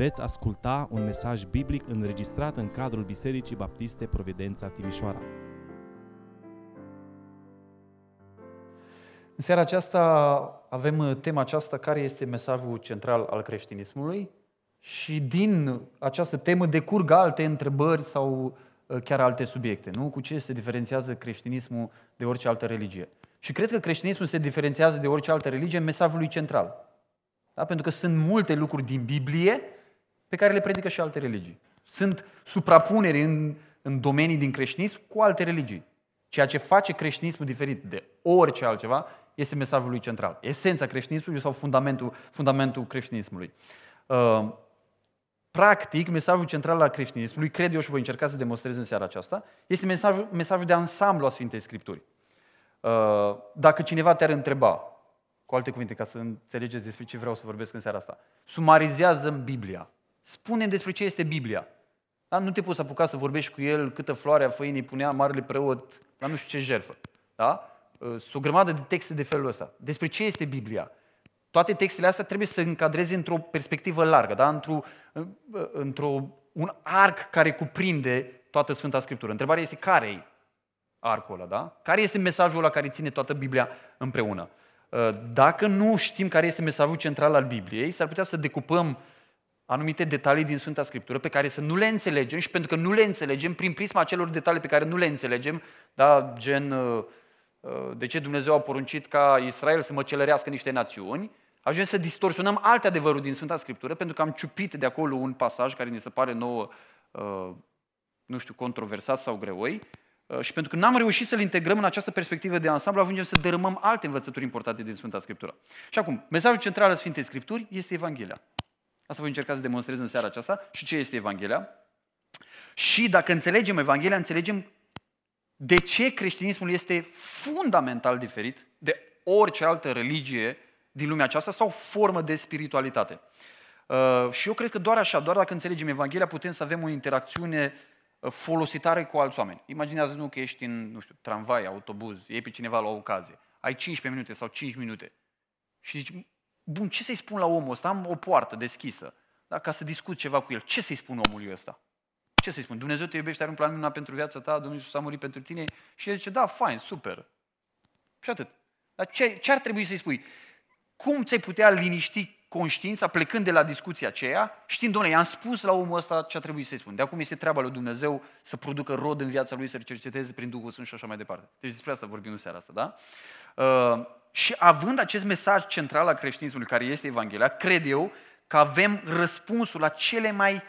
Veți asculta un mesaj biblic înregistrat în cadrul Bisericii Baptiste Providența Timișoara. În seara aceasta avem tema aceasta, care este mesajul central al creștinismului și din această temă decurg alte întrebări sau uh, chiar alte subiecte. Nu? Cu ce se diferențiază creștinismul de orice altă religie? Și cred că creștinismul se diferențiază de orice altă religie în mesajul lui central. Da? Pentru că sunt multe lucruri din Biblie pe care le predică și alte religii. Sunt suprapuneri în, în domenii din creștinism cu alte religii. Ceea ce face creștinismul diferit de orice altceva este mesajul lui central. Esența creștinismului sau fundamentul, fundamentul creștinismului. Uh, practic, mesajul central al creștinismului, cred eu și voi încerca să demonstrez în seara aceasta, este mesajul, mesajul de ansamblu a Sfintei Scripturi. Uh, dacă cineva te-ar întreba, cu alte cuvinte, ca să înțelegeți despre ce vreau să vorbesc în seara asta, sumarizează Biblia. Spune despre ce este Biblia. Da? Nu te poți apuca să vorbești cu el câtă floare a făinii punea marele preot la nu știu ce jerfă. Da? Uh, sunt o grămadă de texte de felul ăsta. Despre ce este Biblia? Toate textele astea trebuie să încadreze într-o perspectivă largă, da? într-o, uh, într-o, un arc care cuprinde toată Sfânta Scriptură. Întrebarea este care e arcul ăla, da? Care este mesajul la care ține toată Biblia împreună? Uh, dacă nu știm care este mesajul central al Bibliei, s-ar putea să decupăm anumite detalii din Sfânta Scriptură pe care să nu le înțelegem și pentru că nu le înțelegem, prin prisma acelor detalii pe care nu le înțelegem, da, gen uh, uh, de ce Dumnezeu a poruncit ca Israel să măcelărească niște națiuni, ajungem să distorsionăm alte adevăruri din Sfânta Scriptură pentru că am ciupit de acolo un pasaj care ne se pare nouă, nu știu, controversat sau greoi Uh, și pentru că n-am reușit să-l integrăm în această perspectivă de ansamblu, ajungem să dărâmăm alte învățături importante din Sfânta Scriptură. Și acum, mesajul central al Sfintei Scripturi este Evanghelia. Asta voi încerca să demonstrez în seara aceasta și ce este Evanghelia. Și dacă înțelegem Evanghelia, înțelegem de ce creștinismul este fundamental diferit de orice altă religie din lumea aceasta sau formă de spiritualitate. Uh, și eu cred că doar așa, doar dacă înțelegem Evanghelia, putem să avem o interacțiune folositare cu alți oameni. Imaginează nu că ești în, nu știu, tramvai, autobuz, iei pe cineva la o ocazie. Ai 15 minute sau 5 minute. Și zici, bun, ce să-i spun la omul ăsta? Am o poartă deschisă. Da? Ca să discut ceva cu el. Ce să-i spun omului ăsta? Ce să-i spun? Dumnezeu te iubește, are un plan minunat pentru viața ta, Dumnezeu s-a murit pentru tine. Și el zice, da, fain, super. Și atât. Dar ce, ce ar trebui să-i spui? Cum ți-ai putea liniști conștiința, plecând de la discuția aceea, știind, domnule, i-am spus la omul ăsta ce a trebuit să-i spun. De acum este treaba lui Dumnezeu să producă rod în viața lui, să cerceteze prin Duhul Sfânt și așa mai departe. Deci despre asta vorbim în seara asta, da? Uh, și având acest mesaj central al creștinismului, care este Evanghelia, cred eu că avem răspunsul la cele mai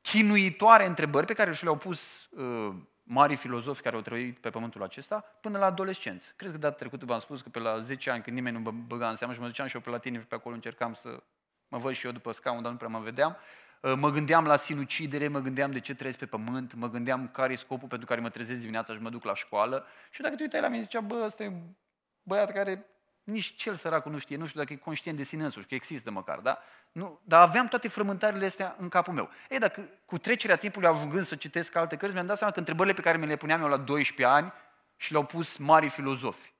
chinuitoare întrebări pe care și le-au pus uh, mari filozofi care au trăit pe pământul acesta, până la adolescenți. Cred că data trecută v-am spus că pe la 10 ani, când nimeni nu mă băga în seamă și mă duceam și eu pe la tine pe acolo încercam să mă văd și eu după scaun, dar nu prea mă vedeam, uh, mă gândeam la sinucidere, mă gândeam de ce trăiesc pe pământ, mă gândeam care e scopul pentru care mă trezesc dimineața și mă duc la școală. Și dacă te uitai la mine, zicea, bă, ăsta e băiat care nici cel săracul nu știe, nu știu dacă e conștient de sine însuși, că există măcar, da? Nu, dar aveam toate frământările astea în capul meu. Ei, dacă cu trecerea timpului, ajungând să citesc alte cărți, mi-am dat seama că întrebările pe care mi le puneam eu la 12 ani și le-au pus mari filozofi.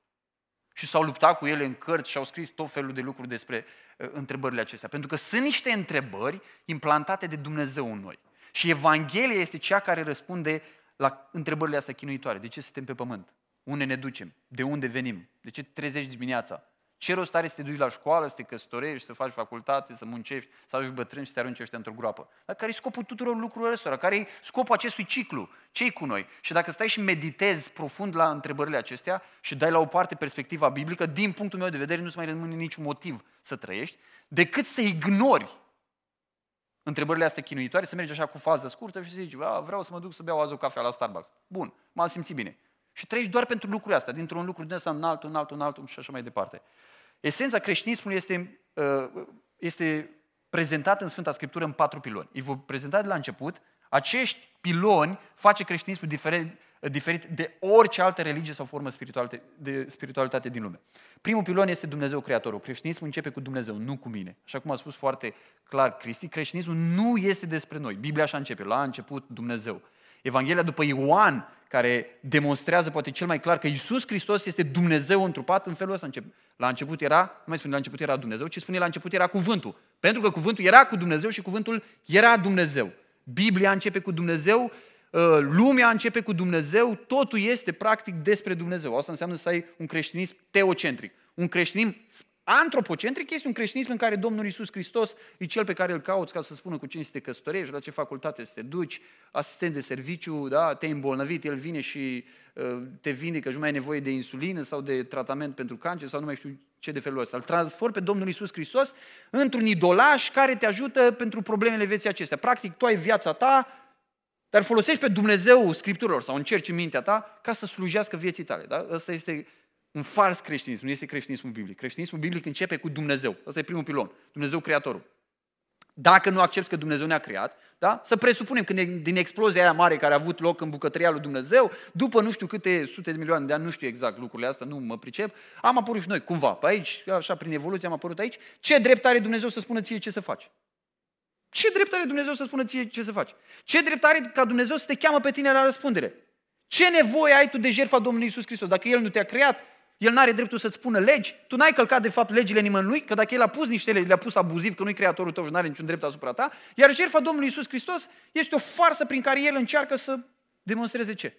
Și s-au luptat cu ele în cărți și au scris tot felul de lucruri despre uh, întrebările acestea. Pentru că sunt niște întrebări implantate de Dumnezeu în noi. Și Evanghelia este cea care răspunde la întrebările astea chinuitoare. De ce suntem pe pământ? Unde ne ducem? De unde venim? De ce trezești dimineața? Ce rost are să te duci la școală, să te căsătorești, să faci facultate, să muncești, să ajungi bătrân și să te arunci ăștia într-o groapă? Dar care e scopul tuturor lucrurilor ăstora? Care e scopul acestui ciclu? ce cu noi? Și dacă stai și meditezi profund la întrebările acestea și dai la o parte perspectiva biblică, din punctul meu de vedere nu-ți mai rămâne niciun motiv să trăiești, decât să ignori întrebările astea chinuitoare, să mergi așa cu fază scurtă și să zici, vreau să mă duc să beau azi o cafea la Starbucks. Bun, m-am simțit bine. Și trăiești doar pentru lucrurile astea, dintr-un lucru din ăsta în altul, în altul, în altul și așa mai departe. Esența creștinismului este, uh, este prezentată în Sfânta Scriptură în patru piloni. Îi vă prezenta de la început. Acești piloni face creștinismul diferit, diferit de orice altă religie sau formă spiritualitate, de spiritualitate din lume. Primul pilon este Dumnezeu Creatorul. Creștinismul începe cu Dumnezeu, nu cu mine. Așa cum a spus foarte clar Cristi, creștinismul nu este despre noi. Biblia așa începe, la început Dumnezeu. Evanghelia după Ioan, care demonstrează poate cel mai clar că Isus Hristos este Dumnezeu întrupat în felul ăsta. La început era, nu mai spune la început era Dumnezeu, ci spune la început era cuvântul. Pentru că cuvântul era cu Dumnezeu și cuvântul era Dumnezeu. Biblia începe cu Dumnezeu, ă, lumea începe cu Dumnezeu, totul este practic despre Dumnezeu. Asta înseamnă să ai un creștinism teocentric. Un creștinism Antropocentric este un creștinism în care Domnul Isus Hristos e cel pe care îl cauți ca să spună cu cine să te căsătorești, la ce facultate să te duci, asistent de serviciu, da, te-ai îmbolnăvit, el vine și uh, te vindecă și nu mai ai nevoie de insulină sau de tratament pentru cancer sau nu mai știu ce de felul ăsta. Îl transform pe Domnul Isus Hristos într-un idolaș care te ajută pentru problemele vieții acestea. Practic, tu ai viața ta, dar folosești pe Dumnezeu Scripturilor sau încerci în mintea ta ca să slujească vieții tale. Da? Asta este un fals creștinism, nu este creștinismul biblic. Creștinismul biblic începe cu Dumnezeu. Ăsta e primul pilon. Dumnezeu Creatorul. Dacă nu accepti că Dumnezeu ne-a creat, da? să presupunem că din explozia aia mare care a avut loc în bucătăria lui Dumnezeu, după nu știu câte sute de milioane de ani, nu știu exact lucrurile astea, nu mă pricep, am apărut și noi, cumva, pe aici, așa prin evoluție am apărut aici, ce drept are Dumnezeu să spună ție ce să faci? Ce drept are Dumnezeu să spună ție ce să faci? Ce drept are ca Dumnezeu să te cheamă pe tine la răspundere? Ce nevoie ai tu de jertfa Domnului Isus Hristos? Dacă El nu te-a creat, el nu are dreptul să-ți spună legi, tu n-ai călcat de fapt legile nimănui, că dacă el a pus niște legi, le-a pus abuziv, că nu-i creatorul tău și nu are niciun drept asupra ta, iar jertfa Domnului Isus Hristos este o farsă prin care el încearcă să demonstreze ce?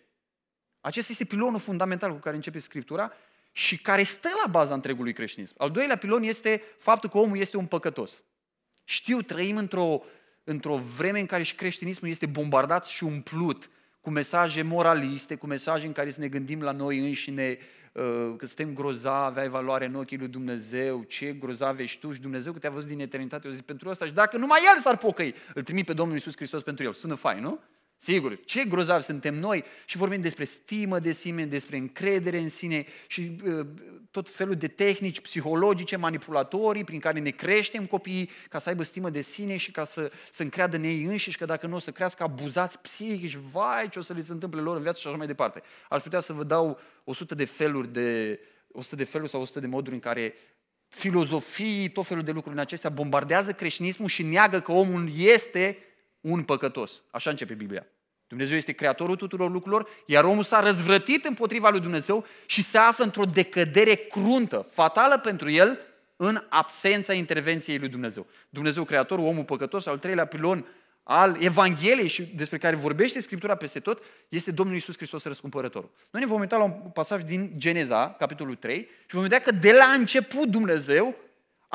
Acesta este pilonul fundamental cu care începe Scriptura și care stă la baza întregului creștinism. Al doilea pilon este faptul că omul este un păcătos. Știu, trăim într-o, într-o vreme în care și creștinismul este bombardat și umplut cu mesaje moraliste, cu mesaje în care să ne gândim la noi înșine, Uh, că suntem grozavi, ai valoare în ochii lui Dumnezeu, ce grozav ești tu și Dumnezeu că te-a văzut din eternitate, eu zic pentru asta și dacă numai El s-ar pocăi, îl trimit pe Domnul Iisus Hristos pentru El. Sună fain, nu? Sigur, ce grozavi suntem noi și vorbim despre stimă de sine, despre încredere în sine și uh, tot felul de tehnici psihologice, manipulatorii prin care ne creștem copiii ca să aibă stimă de sine și ca să, să încreadă în ei înșiși că dacă nu o să crească abuzați psihici, vai ce o să le se întâmple lor în viață și așa mai departe. Aș putea să vă dau 100 de feluri de 100 de feluri sau 100 de moduri în care filozofii, tot felul de lucruri în acestea bombardează creștinismul și neagă că omul este un păcătos. Așa începe Biblia. Dumnezeu este creatorul tuturor lucrurilor, iar omul s-a răzvrătit împotriva lui Dumnezeu și se află într-o decădere cruntă, fatală pentru el, în absența intervenției lui Dumnezeu. Dumnezeu creatorul, omul păcătos, al treilea pilon al Evangheliei și despre care vorbește Scriptura peste tot, este Domnul Isus Hristos răscumpărătorul. Noi ne vom uita la un pasaj din Geneza, capitolul 3, și vom vedea că de la început Dumnezeu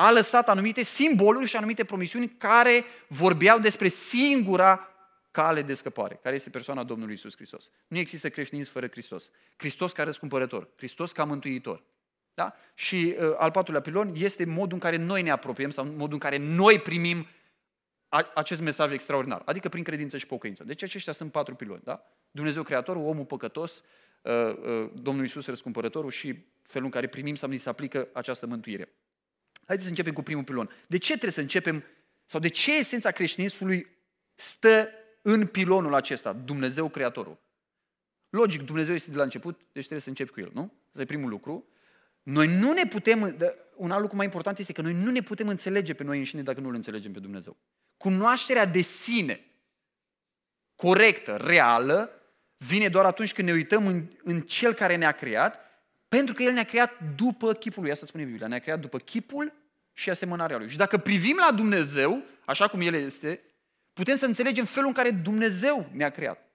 a lăsat anumite simboluri și anumite promisiuni care vorbeau despre singura cale de scăpare, care este persoana Domnului Isus Hristos. Nu există creștinism fără Hristos. Hristos ca răscumpărător, Hristos ca mântuitor. Da? Și uh, al patrulea pilon este modul în care noi ne apropiem sau modul în care noi primim a, acest mesaj extraordinar, adică prin credință și pocăință. Deci aceștia sunt patru piloni. Da? Dumnezeu Creatorul, omul păcătos, uh, uh, Domnul Isus răscumpărătorul și felul în care primim sau ni se aplică această mântuire. Haideți să începem cu primul pilon. De ce trebuie să începem, sau de ce esența creștinismului stă în pilonul acesta, Dumnezeu Creatorul? Logic, Dumnezeu este de la început, deci trebuie să începi cu El, nu? Asta e primul lucru. Noi nu ne putem, un alt lucru mai important este că noi nu ne putem înțelege pe noi înșine dacă nu îl înțelegem pe Dumnezeu. Cunoașterea de sine, corectă, reală, vine doar atunci când ne uităm în, în Cel care ne-a creat, pentru că El ne-a creat după chipul Lui. Asta spune Biblia. Ne-a creat după chipul și asemănarea Lui. Și dacă privim la Dumnezeu, așa cum El este, putem să înțelegem felul în care Dumnezeu ne-a creat.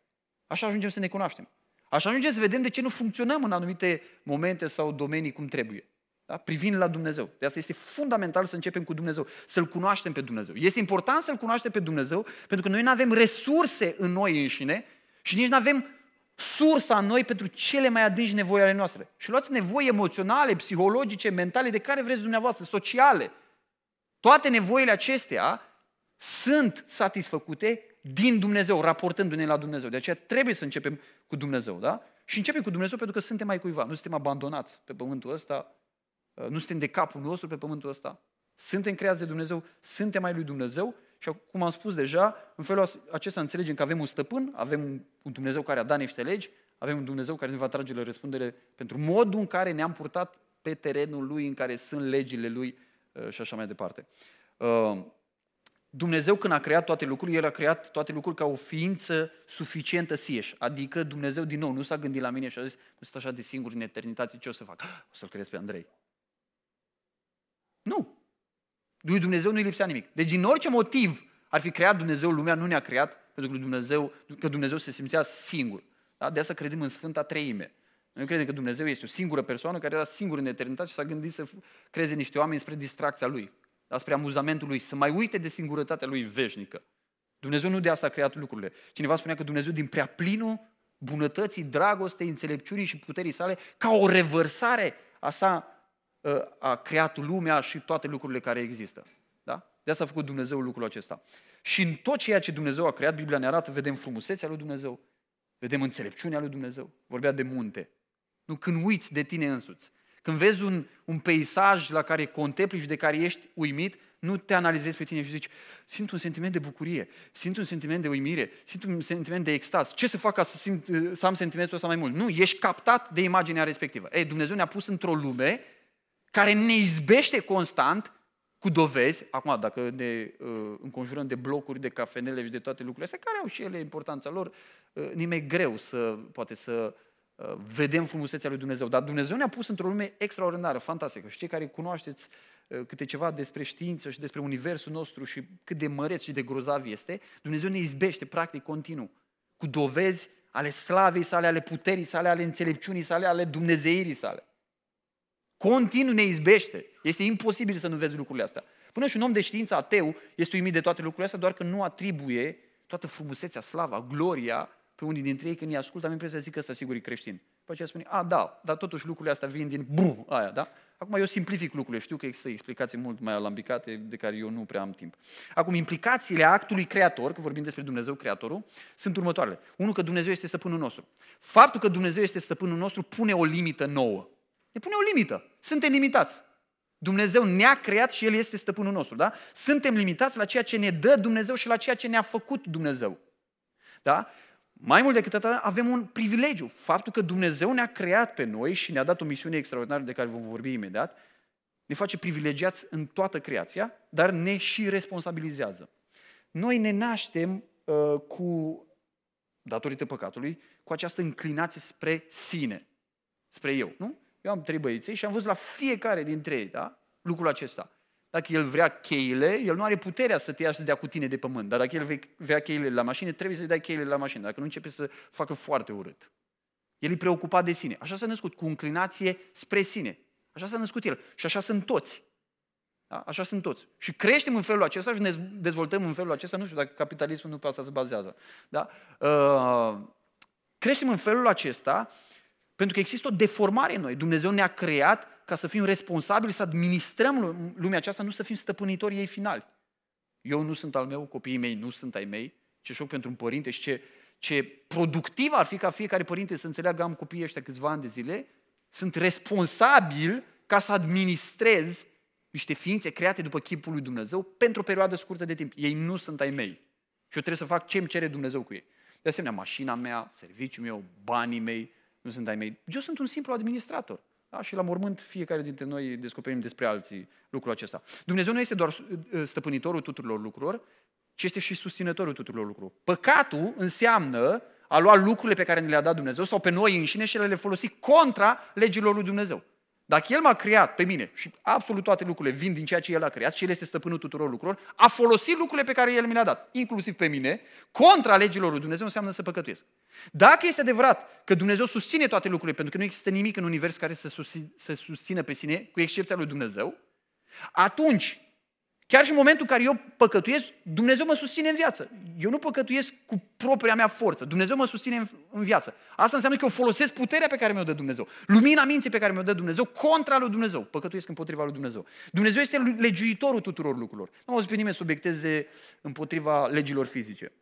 Așa ajungem să ne cunoaștem. Așa ajungem să vedem de ce nu funcționăm în anumite momente sau domenii cum trebuie. Da? Privind la Dumnezeu. De asta este fundamental să începem cu Dumnezeu, să-L cunoaștem pe Dumnezeu. Este important să-L cunoaștem pe Dumnezeu, pentru că noi nu avem resurse în noi înșine și nici nu avem sursa în noi pentru cele mai adânci nevoi ale noastre. Și luați nevoi emoționale, psihologice, mentale, de care vreți dumneavoastră, sociale. Toate nevoile acestea sunt satisfăcute din Dumnezeu, raportându-ne la Dumnezeu. De aceea trebuie să începem cu Dumnezeu, da? Și începem cu Dumnezeu pentru că suntem mai cuiva, nu suntem abandonați pe pământul ăsta, nu suntem de capul nostru pe pământul ăsta. Suntem creați de Dumnezeu, suntem mai lui Dumnezeu și cum am spus deja, în felul acesta înțelegem că avem un stăpân, avem un Dumnezeu care a dat niște legi, avem un Dumnezeu care ne va trage la răspundere pentru modul în care ne-am purtat pe terenul Lui, în care sunt legile Lui uh, și așa mai departe. Uh, Dumnezeu când a creat toate lucrurile, El a creat toate lucrurile ca o ființă suficientă sieși. Adică Dumnezeu din nou nu s-a gândit la mine și a zis, sunt așa de singur în eternitate, ce o să fac? O să-L crezi pe Andrei. Nu. Lui Dumnezeu nu-i lipsea nimic. Deci din orice motiv ar fi creat Dumnezeu lumea, nu ne-a creat pentru că Dumnezeu, că Dumnezeu se simțea singur. Da? De asta credem în Sfânta Treime. Noi credem că Dumnezeu este o singură persoană care era singură în eternitate și s-a gândit să creeze niște oameni spre distracția Lui, da? spre amuzamentul Lui, să mai uite de singurătatea Lui veșnică. Dumnezeu nu de asta a creat lucrurile. Cineva spunea că Dumnezeu din prea plinul bunătății, dragostei, înțelepciunii și puterii sale, ca o revărsare a sa, ă, a creat lumea și toate lucrurile care există. Da? De asta a făcut Dumnezeu lucrul acesta. Și în tot ceea ce Dumnezeu a creat, Biblia ne arată, vedem frumusețea lui Dumnezeu, vedem înțelepciunea lui Dumnezeu. Vorbea de munte. Nu când uiți de tine însuți. Când vezi un, un peisaj la care contempli și de care ești uimit, nu te analizezi pe tine și zici, simt un sentiment de bucurie, simt un sentiment de uimire, simt un sentiment de extaz. Ce să fac ca să, simt, să am sentimentul ăsta mai mult? Nu, ești captat de imaginea respectivă. Ei, Dumnezeu ne-a pus într-o lume care ne izbește constant cu dovezi, acum dacă ne uh, înconjurăm de blocuri, de cafenele și de toate lucrurile astea, care au și ele importanța lor, uh, nimeni greu să poate să uh, vedem frumusețea lui Dumnezeu. Dar Dumnezeu ne-a pus într-o lume extraordinară, fantastică. Și cei care cunoașteți uh, câte ceva despre știință și despre universul nostru și cât de măreț și de grozav este, Dumnezeu ne izbește practic continuu, cu dovezi ale slavei sale, ale puterii sale, ale înțelepciunii sale, ale dumnezeirii sale. Continuu ne izbește. Este imposibil să nu vezi lucrurile astea. Până și un om de știință ateu este uimit de toate lucrurile astea, doar că nu atribuie toată frumusețea, slava, gloria pe unii dintre ei când îi ascultă, am impresia să zic că ăsta sigur e creștin. După aceea spune, a, da, dar totuși lucrurile astea vin din bu, aia, da? Acum eu simplific lucrurile, știu că există explicații mult mai alambicate de care eu nu prea am timp. Acum, implicațiile actului creator, că vorbim despre Dumnezeu creatorul, sunt următoarele. Unul, că Dumnezeu este stăpânul nostru. Faptul că Dumnezeu este stăpânul nostru pune o limită nouă. Ne pune o limită. Suntem limitați. Dumnezeu ne-a creat și El este stăpânul nostru. Da? Suntem limitați la ceea ce ne dă Dumnezeu și la ceea ce ne-a făcut Dumnezeu. Da? Mai mult decât atât, avem un privilegiu. Faptul că Dumnezeu ne-a creat pe noi și ne-a dat o misiune extraordinară de care vom vorbi imediat, ne face privilegiați în toată creația, dar ne și responsabilizează. Noi ne naștem uh, cu, datorită păcatului, cu această înclinație spre sine, spre eu. Nu? Eu am trei băieței și am văzut la fiecare dintre ei, da? Lucrul acesta. Dacă el vrea cheile, el nu are puterea să te ia și să dea cu tine de pământ. Dar dacă el vrea cheile la mașină, trebuie să-i dai cheile la mașină. Dacă nu începe să facă foarte urât. El e preocupat de sine. Așa s-a născut, cu înclinație spre sine. Așa s-a născut el. Și așa sunt toți. Da? Așa sunt toți. Și creștem în felul acesta și ne dezvoltăm în felul acesta. Nu știu dacă capitalismul nu pe asta se bazează. Da? Uh, creștem în felul acesta pentru că există o deformare în noi. Dumnezeu ne-a creat ca să fim responsabili, să administrăm lumea aceasta, nu să fim stăpânitori ei finali. Eu nu sunt al meu, copiii mei nu sunt ai mei. Ce șoc pentru un părinte și ce, ce productiv ar fi ca fiecare părinte să înțeleagă am copiii ăștia câțiva ani de zile. Sunt responsabil ca să administrez niște ființe create după chipul lui Dumnezeu pentru o perioadă scurtă de timp. Ei nu sunt ai mei. Și eu trebuie să fac ce îmi cere Dumnezeu cu ei. De asemenea, mașina mea, serviciul meu, banii mei, nu sunt ai mei. Eu sunt un simplu administrator. Da? Și la mormânt fiecare dintre noi descoperim despre alții lucrul acesta. Dumnezeu nu este doar uh, stăpânitorul tuturor lucrurilor, ci este și susținătorul tuturor lucrurilor. Păcatul înseamnă a lua lucrurile pe care ne le-a dat Dumnezeu sau pe noi înșine și le folosi contra legilor lui Dumnezeu. Dacă El m-a creat pe mine și absolut toate lucrurile vin din ceea ce El a creat și El este stăpânul tuturor lucrurilor, a folosit lucrurile pe care El mi le-a dat, inclusiv pe mine, contra legilor lui Dumnezeu înseamnă să păcătuiesc. Dacă este adevărat că Dumnezeu susține toate lucrurile, pentru că nu există nimic în univers care să, să susțină pe sine, cu excepția lui Dumnezeu, atunci Chiar și în momentul în care eu păcătuiesc, Dumnezeu mă susține în viață. Eu nu păcătuiesc cu propria mea forță. Dumnezeu mă susține în, în viață. Asta înseamnă că eu folosesc puterea pe care mi-o dă Dumnezeu. Lumina minții pe care mi-o dă Dumnezeu contra lui Dumnezeu. Păcătuiesc împotriva lui Dumnezeu. Dumnezeu este legiuitorul tuturor lucrurilor. Nu am auzit pe nimeni să obiecteze împotriva legilor fizice.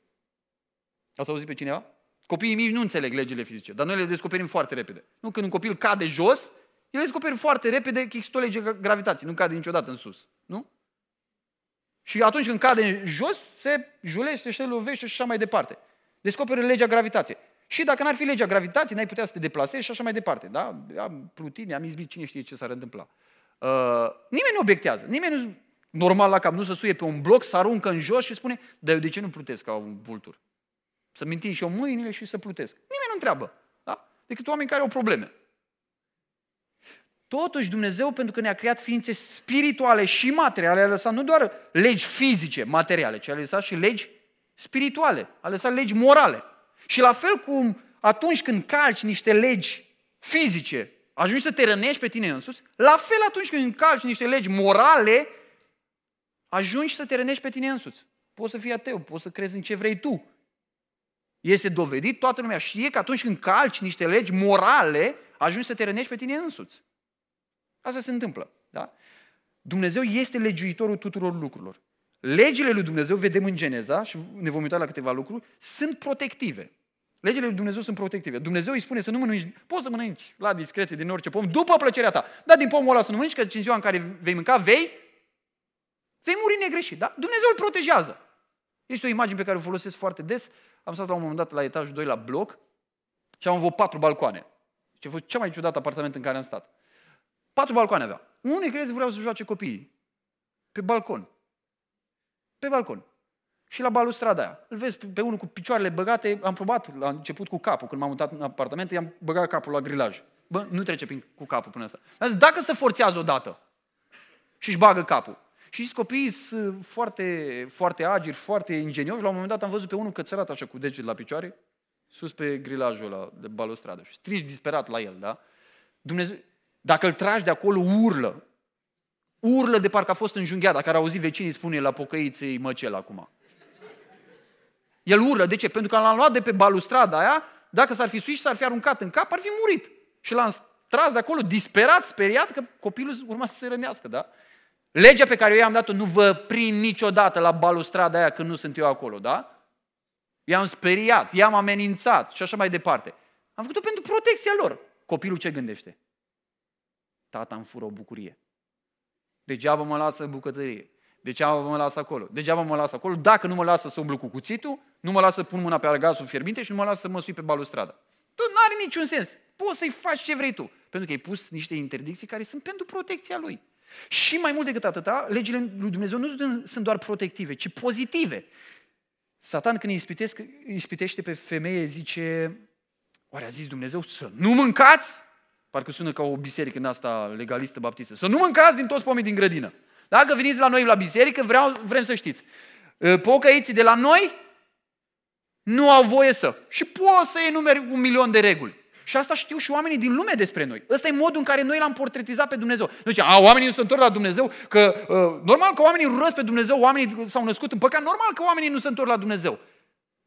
Ați auzit pe cineva? Copiii mici nu înțeleg legile fizice, dar noi le descoperim foarte repede. Nu, când un copil cade jos, el descoperă foarte repede că există o lege gravitației, nu cade niciodată în sus. Nu? Și atunci când cade jos, se julește, se lovește și așa mai departe. Descoperă legea gravitației. Și dacă n-ar fi legea gravitației, n-ai putea să te deplasezi și așa mai departe. Da? Am plutini, am izbit, cine știe ce s-ar întâmpla. Uh, nimeni nu obiectează. Nimeni nu... normal la cap, nu să suie pe un bloc, să aruncă în jos și spune, dar eu de ce nu plutesc ca un vultur? Să mintin și eu mâinile și să plutesc. Nimeni nu întreabă. Da? Decât oameni care au probleme. Totuși Dumnezeu, pentru că ne-a creat ființe spirituale și materiale, a lăsat nu doar legi fizice, materiale, ci a lăsat și legi spirituale, a lăsat legi morale. Și la fel cum atunci când calci niște legi fizice, ajungi să te rănești pe tine însuți, la fel atunci când încalci niște legi morale, ajungi să te rănești pe tine însuți. Poți să fii ateu, poți să crezi în ce vrei tu. Este dovedit, toată lumea știe că atunci când calci niște legi morale, ajungi să te rănești pe tine însuți. Asta se întâmplă. Da? Dumnezeu este legiuitorul tuturor lucrurilor. Legile lui Dumnezeu, vedem în Geneza, și ne vom uita la câteva lucruri, sunt protective. Legile lui Dumnezeu sunt protective. Dumnezeu îi spune să nu mănânci, poți să mănânci la discreție din orice pom, după plăcerea ta. Dar din pomul ăla să nu mănânci, că în ziua în care vei mânca, vei, vei muri negreșit. Da? Dumnezeu îl protejează. Este o imagine pe care o folosesc foarte des. Am stat la un moment dat la etajul 2 la bloc și am avut patru balcoane. Ce a fost cea mai ciudată apartament în care am stat. Patru balcoane avea. Unii crezi vreau să joace copiii. Pe balcon. Pe balcon. Și la balustrada aia. Îl vezi pe unul cu picioarele băgate, am probat la început cu capul. Când m-am mutat în apartament, i-am băgat capul la grilaj. Bă, nu trece prin, cu capul până asta. Dar zic, dacă se forțează odată și își bagă capul. Și zici, copiii sunt foarte, foarte agiri, foarte ingenioși. La un moment dat am văzut pe unul cățărat așa cu deget la picioare, sus pe grilajul ăla de balustradă. Și strigi disperat la el, da? Dumnezeu, dacă îl tragi de acolo, urlă. Urlă de parcă a fost înjunghiat. Dacă ar auzi vecinii, spune la pocăiței măcel acum. El urlă. De ce? Pentru că l-am luat de pe balustrada aia, dacă s-ar fi suit și s-ar fi aruncat în cap, ar fi murit. Și l-am tras de acolo, disperat, speriat, că copilul urma să se rănească, da? Legea pe care eu i-am dat-o, nu vă prind niciodată la balustrada aia când nu sunt eu acolo, da? I-am speriat, i-am amenințat și așa mai departe. Am făcut-o pentru protecția lor. Copilul ce gândește? Tata îmi fură o bucurie. Degeaba mă lasă în bucătărie. Degeaba mă lasă acolo. Degeaba mă lasă acolo. Dacă nu mă lasă să umblu cu cuțitul, nu mă lasă să pun mâna pe argazul fierbinte și nu mă lasă să mă sui pe balustrada. Tu nu are niciun sens. Poți să-i faci ce vrei tu. Pentru că ai pus niște interdicții care sunt pentru protecția lui. Și mai mult decât atâta, legile lui Dumnezeu nu sunt doar protective, ci pozitive. Satan când îi ispitește pe femeie zice, oare a zis Dumnezeu să nu mâncați? Parcă sună ca o biserică în asta legalistă baptistă. Să nu mâncați din toți pomii din grădină. Dacă veniți la noi la biserică, vreau, vrem să știți. Pocăiții de la noi nu au voie să. Și poți să enumeri un milion de reguli. Și asta știu și oamenii din lume despre noi. Ăsta e modul în care noi l-am portretizat pe Dumnezeu. Nu zice, a, oamenii nu se întorc la Dumnezeu, că uh, normal că oamenii urăsc pe Dumnezeu, oamenii s-au născut în păcat, normal că oamenii nu se întorc la Dumnezeu.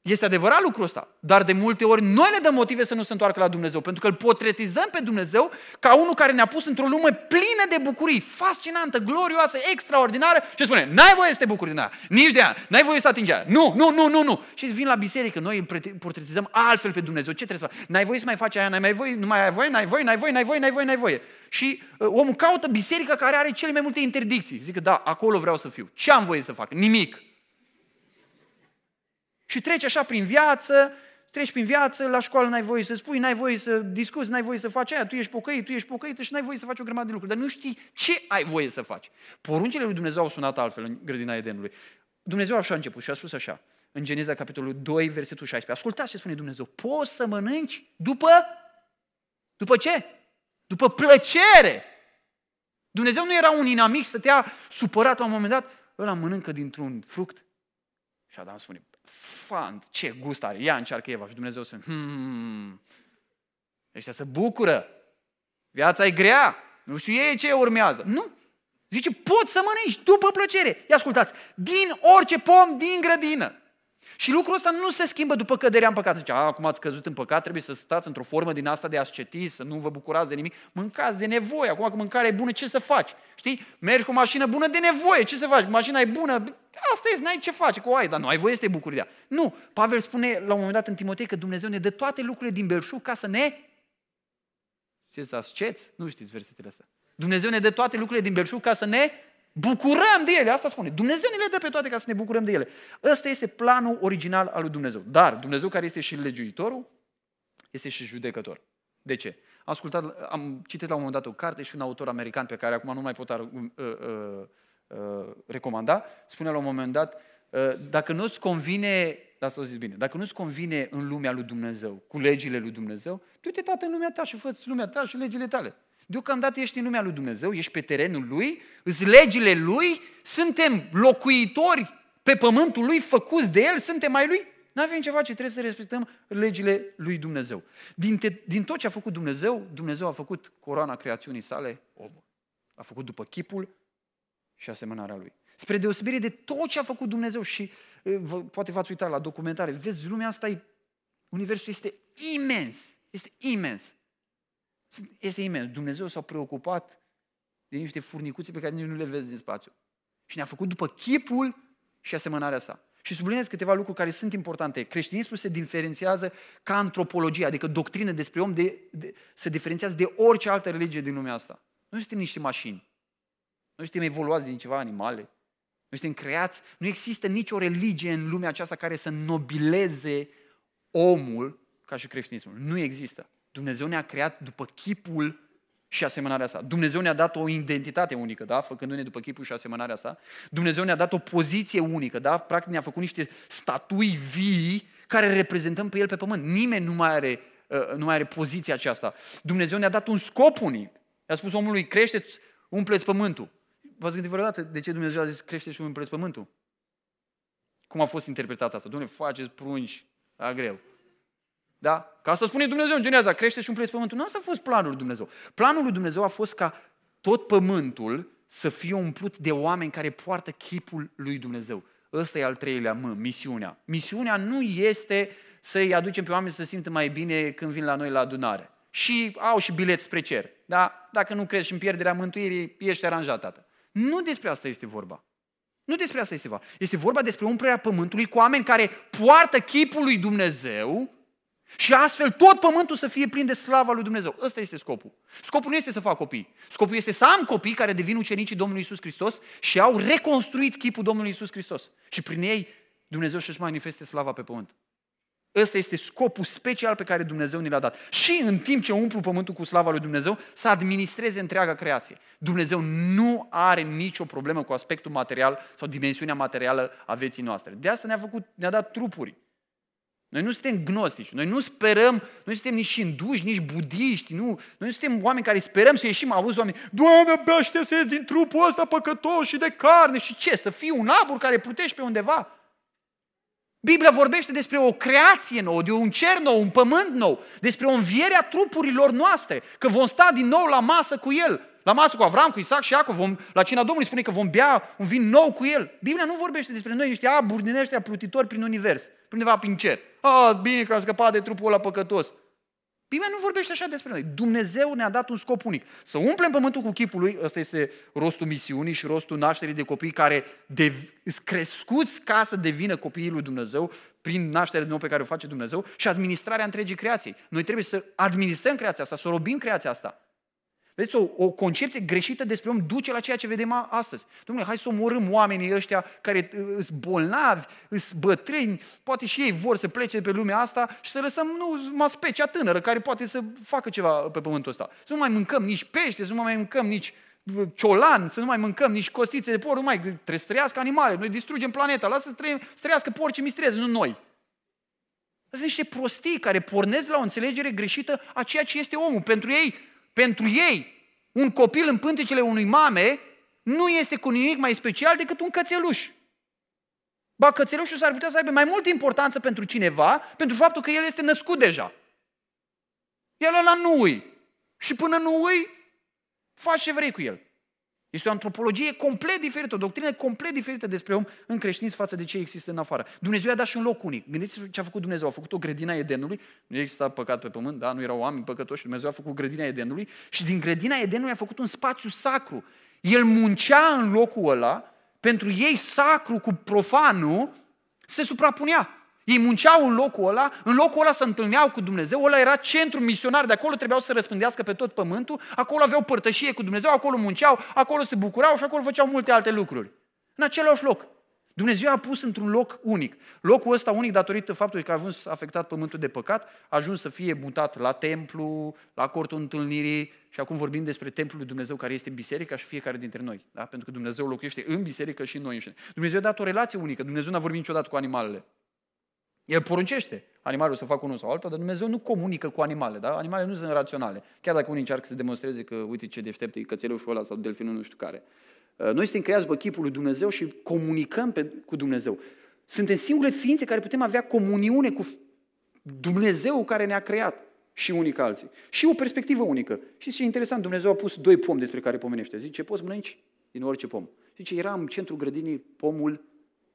Este adevărat lucrul ăsta, dar de multe ori noi le dăm motive să nu se întoarcă la Dumnezeu, pentru că îl potretizăm pe Dumnezeu ca unul care ne-a pus într-o lume plină de bucurii, fascinantă, glorioasă, extraordinară și spune, n-ai voie să te bucuri din aia, nici de aia, n-ai voie să atingi aia, nu, nu, nu, nu, nu. Și vin la biserică, noi îl portretizăm altfel pe Dumnezeu, ce trebuie să faci? N-ai voie să mai faci aia, n-ai mai voie, nu mai ai voie, n-ai voie, n-ai voie, n-ai voie, n-ai voie, n-ai voie. Și uh, omul caută biserica care are cele mai multe interdicții. Zic că da, acolo vreau să fiu. Ce am voie să fac? Nimic. Și treci așa prin viață, treci prin viață, la școală n-ai voie să spui, n-ai voie să discuți, n-ai voie să faci aia, tu ești pocăit, tu ești pocăit și n-ai voie să faci o grămadă de lucruri, dar nu știi ce ai voie să faci. Poruncile lui Dumnezeu au sunat altfel în grădina Edenului. Dumnezeu așa a început și a spus așa, în Geneza capitolul 2, versetul 16. Ascultați ce spune Dumnezeu. Poți să mănânci după? După ce? După plăcere. Dumnezeu nu era un inamic, stătea supărat la un moment dat, ăla mănâncă dintr-un fruct. Și Adam spune, fan, ce gust are, ia încearcă Eva și Dumnezeu să, hmm, ăștia se bucură, viața e grea, nu știu ei ce urmează. Nu, zice, poți să mănânci după plăcere. Ia ascultați, din orice pom din grădină. Și lucrul ăsta nu se schimbă după căderea în păcat. Zice, acum ați căzut în păcat, trebuie să stați într-o formă din asta de ascetism, să nu vă bucurați de nimic. Mâncați de nevoie. Acum că mâncarea e bună, ce să faci? Știi? Mergi cu o mașină bună de nevoie. Ce să faci? Mașina e bună. Asta e, n-ai ce face cu ai, dar nu ai voie să te bucuri de ea. Nu. Pavel spune la un moment dat în Timotei că Dumnezeu ne dă toate lucrurile din belșug ca să ne... Ce asceți? Nu știți versetele astea. Dumnezeu ne dă toate lucrurile din belșug ca să ne bucurăm de ele. Asta spune. Dumnezeu ne le dă pe toate ca să ne bucurăm de ele. Ăsta este planul original al lui Dumnezeu. Dar Dumnezeu care este și legiuitorul, este și judecător. De ce? Am ascultat, am citit la un moment dat o carte și un autor american pe care acum nu mai pot uh, uh, uh, recomanda, spunea la un moment dat, uh, dacă nu-ți convine, da, să o zis bine, dacă nu-ți convine în lumea lui Dumnezeu, cu legile lui Dumnezeu, du-te, tată, în lumea ta și fă lumea ta și legile tale. Deocamdată ești în lumea lui Dumnezeu, ești pe terenul lui, îți legile lui, suntem locuitori pe pământul lui, făcuți de el, suntem mai lui, nu avem ce face, trebuie să respectăm legile lui Dumnezeu. Din, te, din tot ce a făcut Dumnezeu, Dumnezeu a făcut coroana creațiunii sale, omul. A făcut după chipul și asemănarea lui. Spre deosebire de tot ce a făcut Dumnezeu și vă, poate v-ați uitat la documentare, vezi, lumea asta e, universul este imens, este imens. Este imens. Dumnezeu s-a preocupat de niște furnicuțe pe care nici nu le vezi din spațiu. Și ne-a făcut după chipul și asemănarea sa. Și subliniez câteva lucruri care sunt importante. Creștinismul se diferențiază ca antropologie, adică doctrină despre om, de, de, se diferențiază de orice altă religie din lumea asta. Nu suntem niște mașini. Nu suntem evoluați din ceva animale. Nu suntem creați. Nu există nicio religie în lumea aceasta care să nobileze omul ca și creștinismul. Nu există. Dumnezeu ne-a creat după chipul și asemănarea sa. Dumnezeu ne-a dat o identitate unică, da? făcându-ne după chipul și asemănarea sa. Dumnezeu ne-a dat o poziție unică, da? practic ne-a făcut niște statui vii care reprezentăm pe El pe pământ. Nimeni nu mai are, uh, nu mai are poziția aceasta. Dumnezeu ne-a dat un scop unic. I-a spus omului, creșteți, umpleți pământul. V-ați gândit vreodată de ce Dumnezeu a zis, creșteți și umpleți pământul? Cum a fost interpretat asta? Dom'le, faceți prunci, a greu. Da? Ca să spune Dumnezeu în Geneza, crește și umpleți pământul. Nu asta a fost planul lui Dumnezeu. Planul lui Dumnezeu a fost ca tot pământul să fie umplut de oameni care poartă chipul lui Dumnezeu. Ăsta e al treilea mă, misiunea. Misiunea nu este să-i aducem pe oameni să se simtă mai bine când vin la noi la adunare. Și au și bilet spre cer. Da? Dacă nu crezi în pierderea mântuirii, ești aranjat, tată. Nu despre asta este vorba. Nu despre asta este vorba. Este vorba despre umplerea pământului cu oameni care poartă chipul lui Dumnezeu și astfel tot pământul să fie plin de slava lui Dumnezeu. Ăsta este scopul. Scopul nu este să fac copii. Scopul este să am copii care devin ucenicii Domnului Isus Hristos și au reconstruit chipul Domnului Isus Hristos. Și prin ei Dumnezeu să-și manifeste slava pe pământ. Ăsta este scopul special pe care Dumnezeu ni l-a dat. Și în timp ce umplu pământul cu slava lui Dumnezeu, să administreze întreaga creație. Dumnezeu nu are nicio problemă cu aspectul material sau dimensiunea materială a vieții noastre. De asta ne-a, făcut, ne-a dat trupuri. Noi nu suntem gnostici, noi nu sperăm, nu suntem nici hinduși, nici budiști, nu, noi nu suntem oameni care sperăm să ieșim, auzi oameni, Doamne, abia aștept să ies din trupul ăsta păcătos și de carne și ce, să fii un abur care plutești pe undeva? Biblia vorbește despre o creație nouă, de un cer nou, un pământ nou, despre o înviere a trupurilor noastre, că vom sta din nou la masă cu El. La masă cu Avram, cu Isaac și Iacov, vom, la cina Domnului spune că vom bea un vin nou cu El. Biblia nu vorbește despre noi niște aburi din ăștia plutitori prin univers, prin undeva prin cer. Ah, bine că am scăpat de trupul ăla păcătos. Biblia nu vorbește așa despre noi. Dumnezeu ne-a dat un scop unic. Să umplem pământul cu chipul lui, ăsta este rostul misiunii și rostul nașterii de copii care sunt crescuți ca să devină copiii lui Dumnezeu prin nașterea din nou pe care o face Dumnezeu și administrarea întregii creației. Noi trebuie să administrăm creația asta, să robim creația asta. Vedeți, o, o concepție greșită despre om duce la ceea ce vedem astăzi. Domnule, hai să omorâm oamenii ăștia care uh, sunt bolnavi, sunt bătrâni, poate și ei vor să plece pe lumea asta și să lăsăm nu, numai specia tânără care poate să facă ceva pe pământul ăsta. Să nu mai mâncăm nici pește, să nu mai mâncăm nici uh, ciolan, să nu mai mâncăm nici costițe de porc, nu mai trebuie să trăiască animale, noi distrugem planeta, lasă să, trăim, să trăiască porci mistrezi, nu noi. Sunt niște prostii care pornesc la o înțelegere greșită a ceea ce este omul. Pentru ei, pentru ei, un copil în pântecele unui mame nu este cu nimic mai special decât un cățeluș. Ba, cățelușul s-ar putea să aibă mai multă importanță pentru cineva, pentru faptul că el este născut deja. El ăla nu ui. Și până nu ui, faci ce vrei cu el. Este o antropologie complet diferită, o doctrină complet diferită despre om în creștinism față de ce există în afară. Dumnezeu a dat și un loc unic. Gândiți-vă ce a făcut Dumnezeu. A făcut o grădină a Edenului. Nu exista păcat pe pământ, da? nu erau oameni păcătoși. Dumnezeu a făcut grădina Edenului și din grădina Edenului a făcut un spațiu sacru. El muncea în locul ăla, pentru ei sacru cu profanul se suprapunea. Ei munceau în locul ăla, în locul ăla se întâlneau cu Dumnezeu, ăla era centru misionar, de acolo trebuiau să răspândească pe tot pământul, acolo aveau părtășie cu Dumnezeu, acolo munceau, acolo se bucurau și acolo făceau multe alte lucruri. În același loc. Dumnezeu a pus într-un loc unic. Locul ăsta unic, datorită faptului că a ajuns afectat pământul de păcat, a ajuns să fie mutat la templu, la cortul întâlnirii și acum vorbim despre templul lui Dumnezeu care este biserica și fiecare dintre noi. Da? Pentru că Dumnezeu locuiește în biserică și în noi înșine. Dumnezeu a dat o relație unică. Dumnezeu n-a vorbit niciodată cu animalele. El poruncește animalul să facă unul sau altul, dar Dumnezeu nu comunică cu animale. Da? Animalele nu sunt raționale. Chiar dacă unii încearcă să demonstreze că, uite ce deștept e cățelușul ăla sau delfinul nu știu care. Uh, noi suntem creați după chipul lui Dumnezeu și comunicăm pe, cu Dumnezeu. Suntem singure ființe care putem avea comuniune cu Dumnezeu care ne-a creat și unii ca alții. Și o perspectivă unică. Și ce interesant, Dumnezeu a pus doi pomi despre care pomenește. Zice, poți mănânci din orice pom. Zice, era în centrul grădinii pomul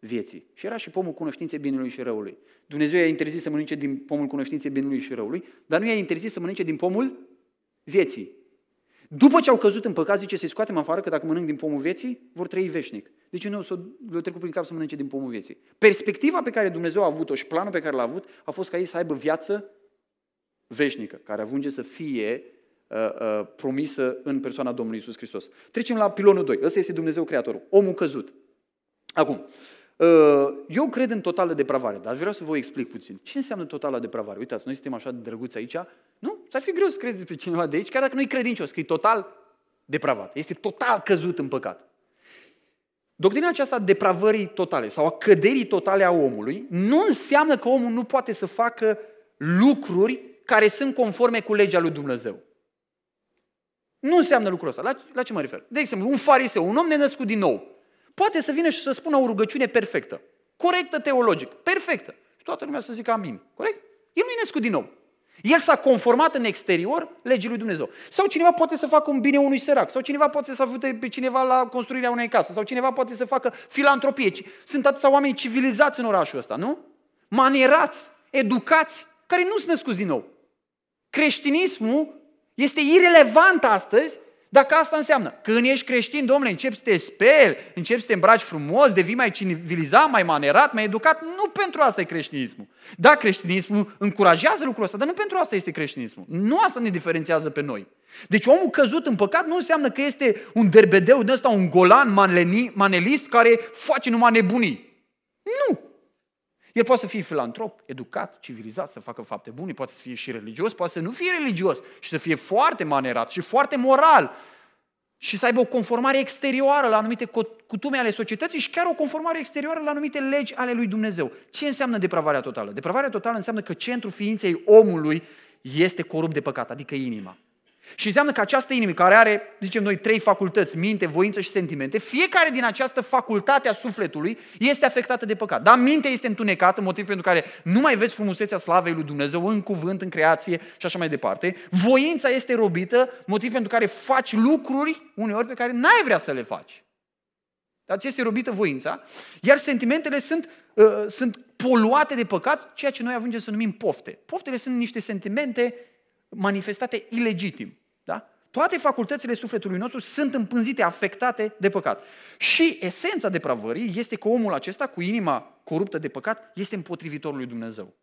vieții. Și era și pomul cunoștinței binelui și răului. Dumnezeu i-a interzis să mănânce din pomul cunoștinței binelui și răului, dar nu i-a interzis să mănânce din pomul vieții. După ce au căzut în păcat, zice să-i scoatem afară, că dacă mănânc din pomul vieții, vor trăi veșnic. Deci nu, s-o trecut prin cap să mănânce din pomul vieții. Perspectiva pe care Dumnezeu a avut-o și planul pe care l-a avut a fost ca ei să aibă viață veșnică, care ajunge să fie uh, uh, promisă în persoana Domnului Isus Hristos. Trecem la pilonul 2. Ăsta este Dumnezeu Creatorul, omul căzut. Acum, uh, eu cred în totală depravare, dar vreau să vă explic puțin. Ce înseamnă totală depravare? Uitați, noi suntem așa de drăguți aici. Nu? S-ar fi greu să crezi despre cineva de aici, chiar dacă nu e credincios, că e total depravat. Este total căzut în păcat. Doctrina aceasta depravării totale sau a căderii totale a omului nu înseamnă că omul nu poate să facă lucruri care sunt conforme cu legea lui Dumnezeu. Nu înseamnă lucrul ăsta. La, la ce mă refer? De exemplu, un fariseu, un om nenăscut din nou, poate să vină și să spună o rugăciune perfectă, corectă teologic, perfectă. Și toată lumea să zică amin. Corect? El nu e născut din nou. El s-a conformat în exterior legii lui Dumnezeu. Sau cineva poate să facă un bine unui sărac, sau cineva poate să ajute pe cineva la construirea unei case, sau cineva poate să facă filantropie. Sunt atâția oameni civilizați în orașul ăsta, nu? Manierați, educați, care nu sunt născuți din nou. Creștinismul este irelevant astăzi dacă asta înseamnă, când ești creștin, domnule, începi să te speli, începi să te îmbraci frumos, devii mai civilizat, mai manerat, mai educat, nu pentru asta e creștinismul. Da, creștinismul încurajează lucrul ăsta, dar nu pentru asta este creștinismul. Nu asta ne diferențiază pe noi. Deci omul căzut în păcat nu înseamnă că este un derbedeu de ăsta, un golan manelist care face numai nebunii. Nu! El poate să fie filantrop, educat, civilizat, să facă fapte bune, poate să fie și religios, poate să nu fie religios și să fie foarte manerat și foarte moral și să aibă o conformare exterioară la anumite cutume ale societății și chiar o conformare exterioară la anumite legi ale lui Dumnezeu. Ce înseamnă depravarea totală? Depravarea totală înseamnă că centrul ființei omului este corupt de păcat, adică inima. Și înseamnă că această inimă, care are, zicem noi, trei facultăți, minte, voință și sentimente, fiecare din această facultate a sufletului este afectată de păcat. Dar mintea este întunecată, motiv pentru care nu mai vezi frumusețea slavei lui Dumnezeu în cuvânt, în creație și așa mai departe. Voința este robită, motiv pentru care faci lucruri uneori pe care n-ai vrea să le faci. Dar ți este robită voința, iar sentimentele sunt, uh, sunt poluate de păcat, ceea ce noi ajungem să numim pofte. Poftele sunt niște sentimente manifestate ilegitim. Da? Toate facultățile sufletului nostru sunt împânzite, afectate de păcat. Și esența depravării este că omul acesta, cu inima coruptă de păcat, este împotrivitorul lui Dumnezeu.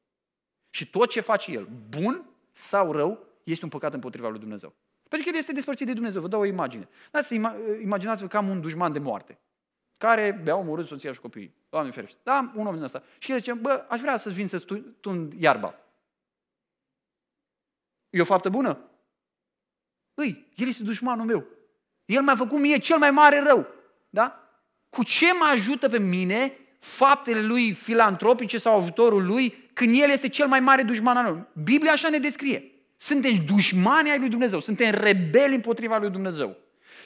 Și tot ce face el, bun sau rău, este un păcat împotriva lui Dumnezeu. Pentru că el este despărțit de Dumnezeu. Vă dau o imagine. Da, să imaginați-vă că am un dușman de moarte care bea omorât soția și copiii. Doamne ferește. Da, un om din ăsta. Și el zice, bă, aș vrea să vin să tund iarba. E o faptă bună? Îi, el este dușmanul meu. El mi-a făcut mie cel mai mare rău. Da? Cu ce mă ajută pe mine faptele lui filantropice sau ajutorul lui când el este cel mai mare dușman al meu? Biblia așa ne descrie. Suntem dușmani ai lui Dumnezeu, suntem rebeli împotriva lui Dumnezeu.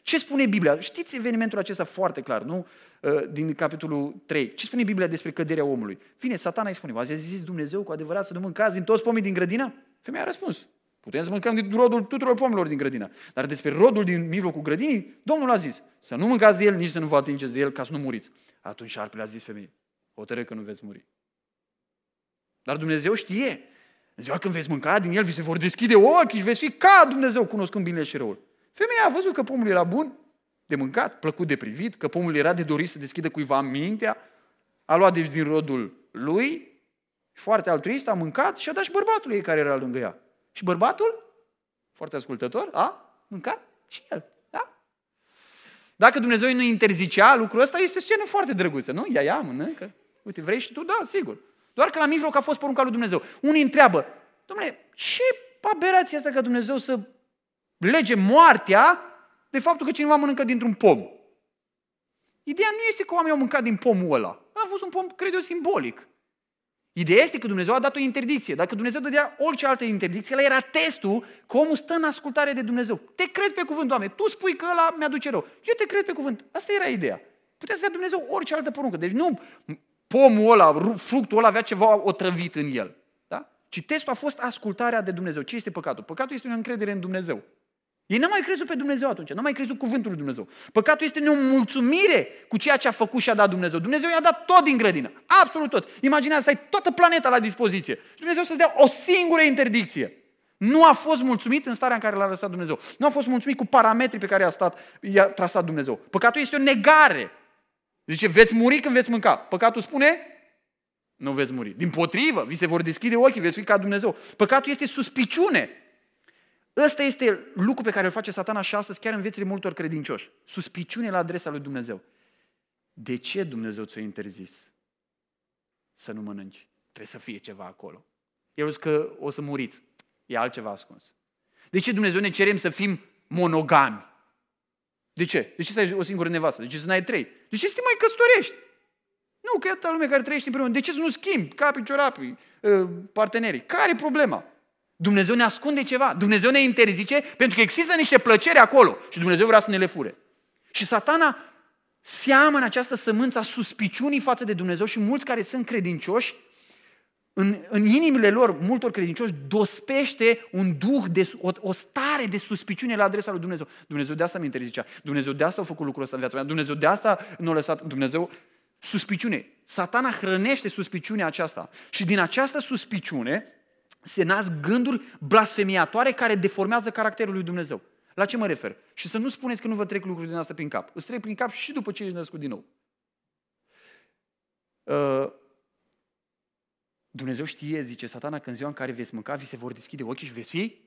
Ce spune Biblia? Știți evenimentul acesta foarte clar, nu? Uh, din capitolul 3. Ce spune Biblia despre căderea omului? Vine satana îi spune, v-a zis Dumnezeu cu adevărat să nu mâncați din toți pomii din grădină? Femeia a răspuns, Putem să mâncăm din rodul tuturor pomilor din grădină. Dar despre rodul din mijlocul grădinii, Domnul a zis să nu mâncați de el, nici să nu vă atingeți de el, ca să nu muriți. Atunci șarpele a zis femeie, hotără că nu veți muri. Dar Dumnezeu știe. În ziua când veți mânca din el, vi se vor deschide ochii și veți fi ca Dumnezeu, cunoscând binele și răul. Femeia a văzut că pomul era bun de mâncat, plăcut de privit, că pomul era de dorit să deschidă cuiva mintea, a luat deci din rodul lui și foarte altruist a mâncat și a dat și bărbatului ei care era lângă ea. Și bărbatul, foarte ascultător, a mâncat și el. Da? Dacă Dumnezeu nu interzicea lucrul ăsta, este o scenă foarte drăguță, nu? Ia, ia, mănâncă. Uite, vrei și tu? Da, sigur. Doar că la mijloc a fost porunca lui Dumnezeu. Unii întreabă, domnule, ce aberație asta ca Dumnezeu să lege moartea de faptul că cineva mănâncă dintr-un pom? Ideea nu este că oamenii au mâncat din pomul ăla. A fost un pom, cred eu, simbolic. Ideea este că Dumnezeu a dat o interdicție. Dacă Dumnezeu dădea orice altă interdicție, ăla era testul că omul stă în ascultare de Dumnezeu. Te crezi pe cuvânt, Doamne. Tu spui că ăla mi-aduce rău. Eu te cred pe cuvânt. Asta era ideea. Putea să dea Dumnezeu orice altă poruncă. Deci nu pomul ăla, fructul ăla avea ceva otrăvit în el. Da? Ci testul a fost ascultarea de Dumnezeu. Ce este păcatul? Păcatul este o încredere în Dumnezeu. Ei n-au mai crezut pe Dumnezeu atunci, n-au mai crezut cuvântul lui Dumnezeu. Păcatul este nemulțumire cu ceea ce a făcut și a dat Dumnezeu. Dumnezeu i-a dat tot din grădină, absolut tot. Imaginează să ai toată planeta la dispoziție și Dumnezeu să-ți dea o singură interdicție. Nu a fost mulțumit în starea în care l-a lăsat Dumnezeu. Nu a fost mulțumit cu parametrii pe care i-a, stat, i-a trasat Dumnezeu. Păcatul este o negare. Zice, veți muri când veți mânca. Păcatul spune, nu veți muri. Din potrivă, vi se vor deschide ochii, veți fi ca Dumnezeu. Păcatul este suspiciune. Ăsta este lucru pe care îl face satana și astăzi chiar în viețile multor credincioși. Suspiciune la adresa lui Dumnezeu. De ce Dumnezeu ți-a interzis să nu mănânci? Trebuie să fie ceva acolo. Eu zic că o să muriți. E altceva ascuns. De ce Dumnezeu ne cerem să fim monogami? De ce? De ce să ai o singură nevastă? De ce să n-ai trei? De ce să te mai căsătorești? Nu, că e atâta lume care trăiește împreună. De ce să nu schimbi capii, ciorapii, ă, partenerii? Care e problema? Dumnezeu ne ascunde ceva. Dumnezeu ne interzice pentru că există niște plăceri acolo și Dumnezeu vrea să ne le fure. Și satana seamănă această sămânță a suspiciunii față de Dumnezeu și mulți care sunt credincioși, în, în inimile lor, multor credincioși, dospește un duh, de, o, o stare de suspiciune la adresa lui Dumnezeu. Dumnezeu de asta mi interzicea. Dumnezeu de asta a făcut lucrul ăsta în viața mea. Dumnezeu de asta nu a lăsat. Dumnezeu suspiciune. Satana hrănește suspiciunea aceasta. Și din această suspiciune, se nasc gânduri blasfemiatoare care deformează caracterul lui Dumnezeu. La ce mă refer? Și să nu spuneți că nu vă trec lucruri din asta prin cap. Îți trec prin cap și după ce ești născut din nou. Uh, Dumnezeu știe, zice satana, că în ziua în care veți mânca, vi se vor deschide ochii și veți fi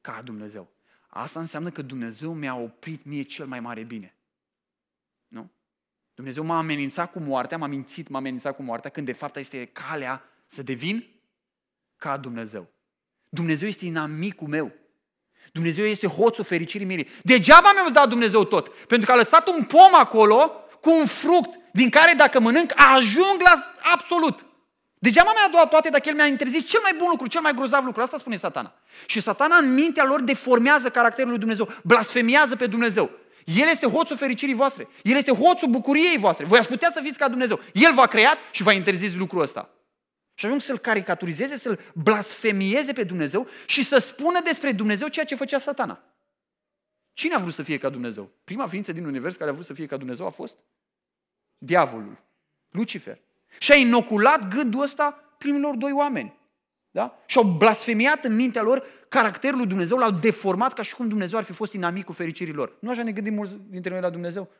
ca Dumnezeu. Asta înseamnă că Dumnezeu mi-a oprit mie cel mai mare bine. Nu? Dumnezeu m-a amenințat cu moartea, m-a mințit, m-a amenințat cu moartea, când de fapt este calea să devin ca Dumnezeu. Dumnezeu este inamicul meu. Dumnezeu este hoțul fericirii mele. Degeaba mi-a dat Dumnezeu tot. Pentru că a lăsat un pom acolo cu un fruct din care dacă mănânc ajung la absolut. Degeaba mi-a dat toate dacă El mi-a interzis cel mai bun lucru, cel mai grozav lucru. Asta spune satana. Și satana în mintea lor deformează caracterul lui Dumnezeu, blasfemiază pe Dumnezeu. El este hoțul fericirii voastre. El este hoțul bucuriei voastre. Voi ați putea să fiți ca Dumnezeu. El v-a creat și v-a interzis lucrul ăsta. Și ajung să-l caricaturizeze, să-l blasfemieze pe Dumnezeu și să spună despre Dumnezeu ceea ce făcea satana. Cine a vrut să fie ca Dumnezeu? Prima ființă din univers care a vrut să fie ca Dumnezeu a fost diavolul, Lucifer. Și a inoculat gândul ăsta primilor doi oameni. Da? Și au blasfemiat în mintea lor caracterul lui Dumnezeu, l-au deformat ca și cum Dumnezeu ar fi fost inamicul fericirii lor. Nu așa ne gândim mulți dintre noi la Dumnezeu?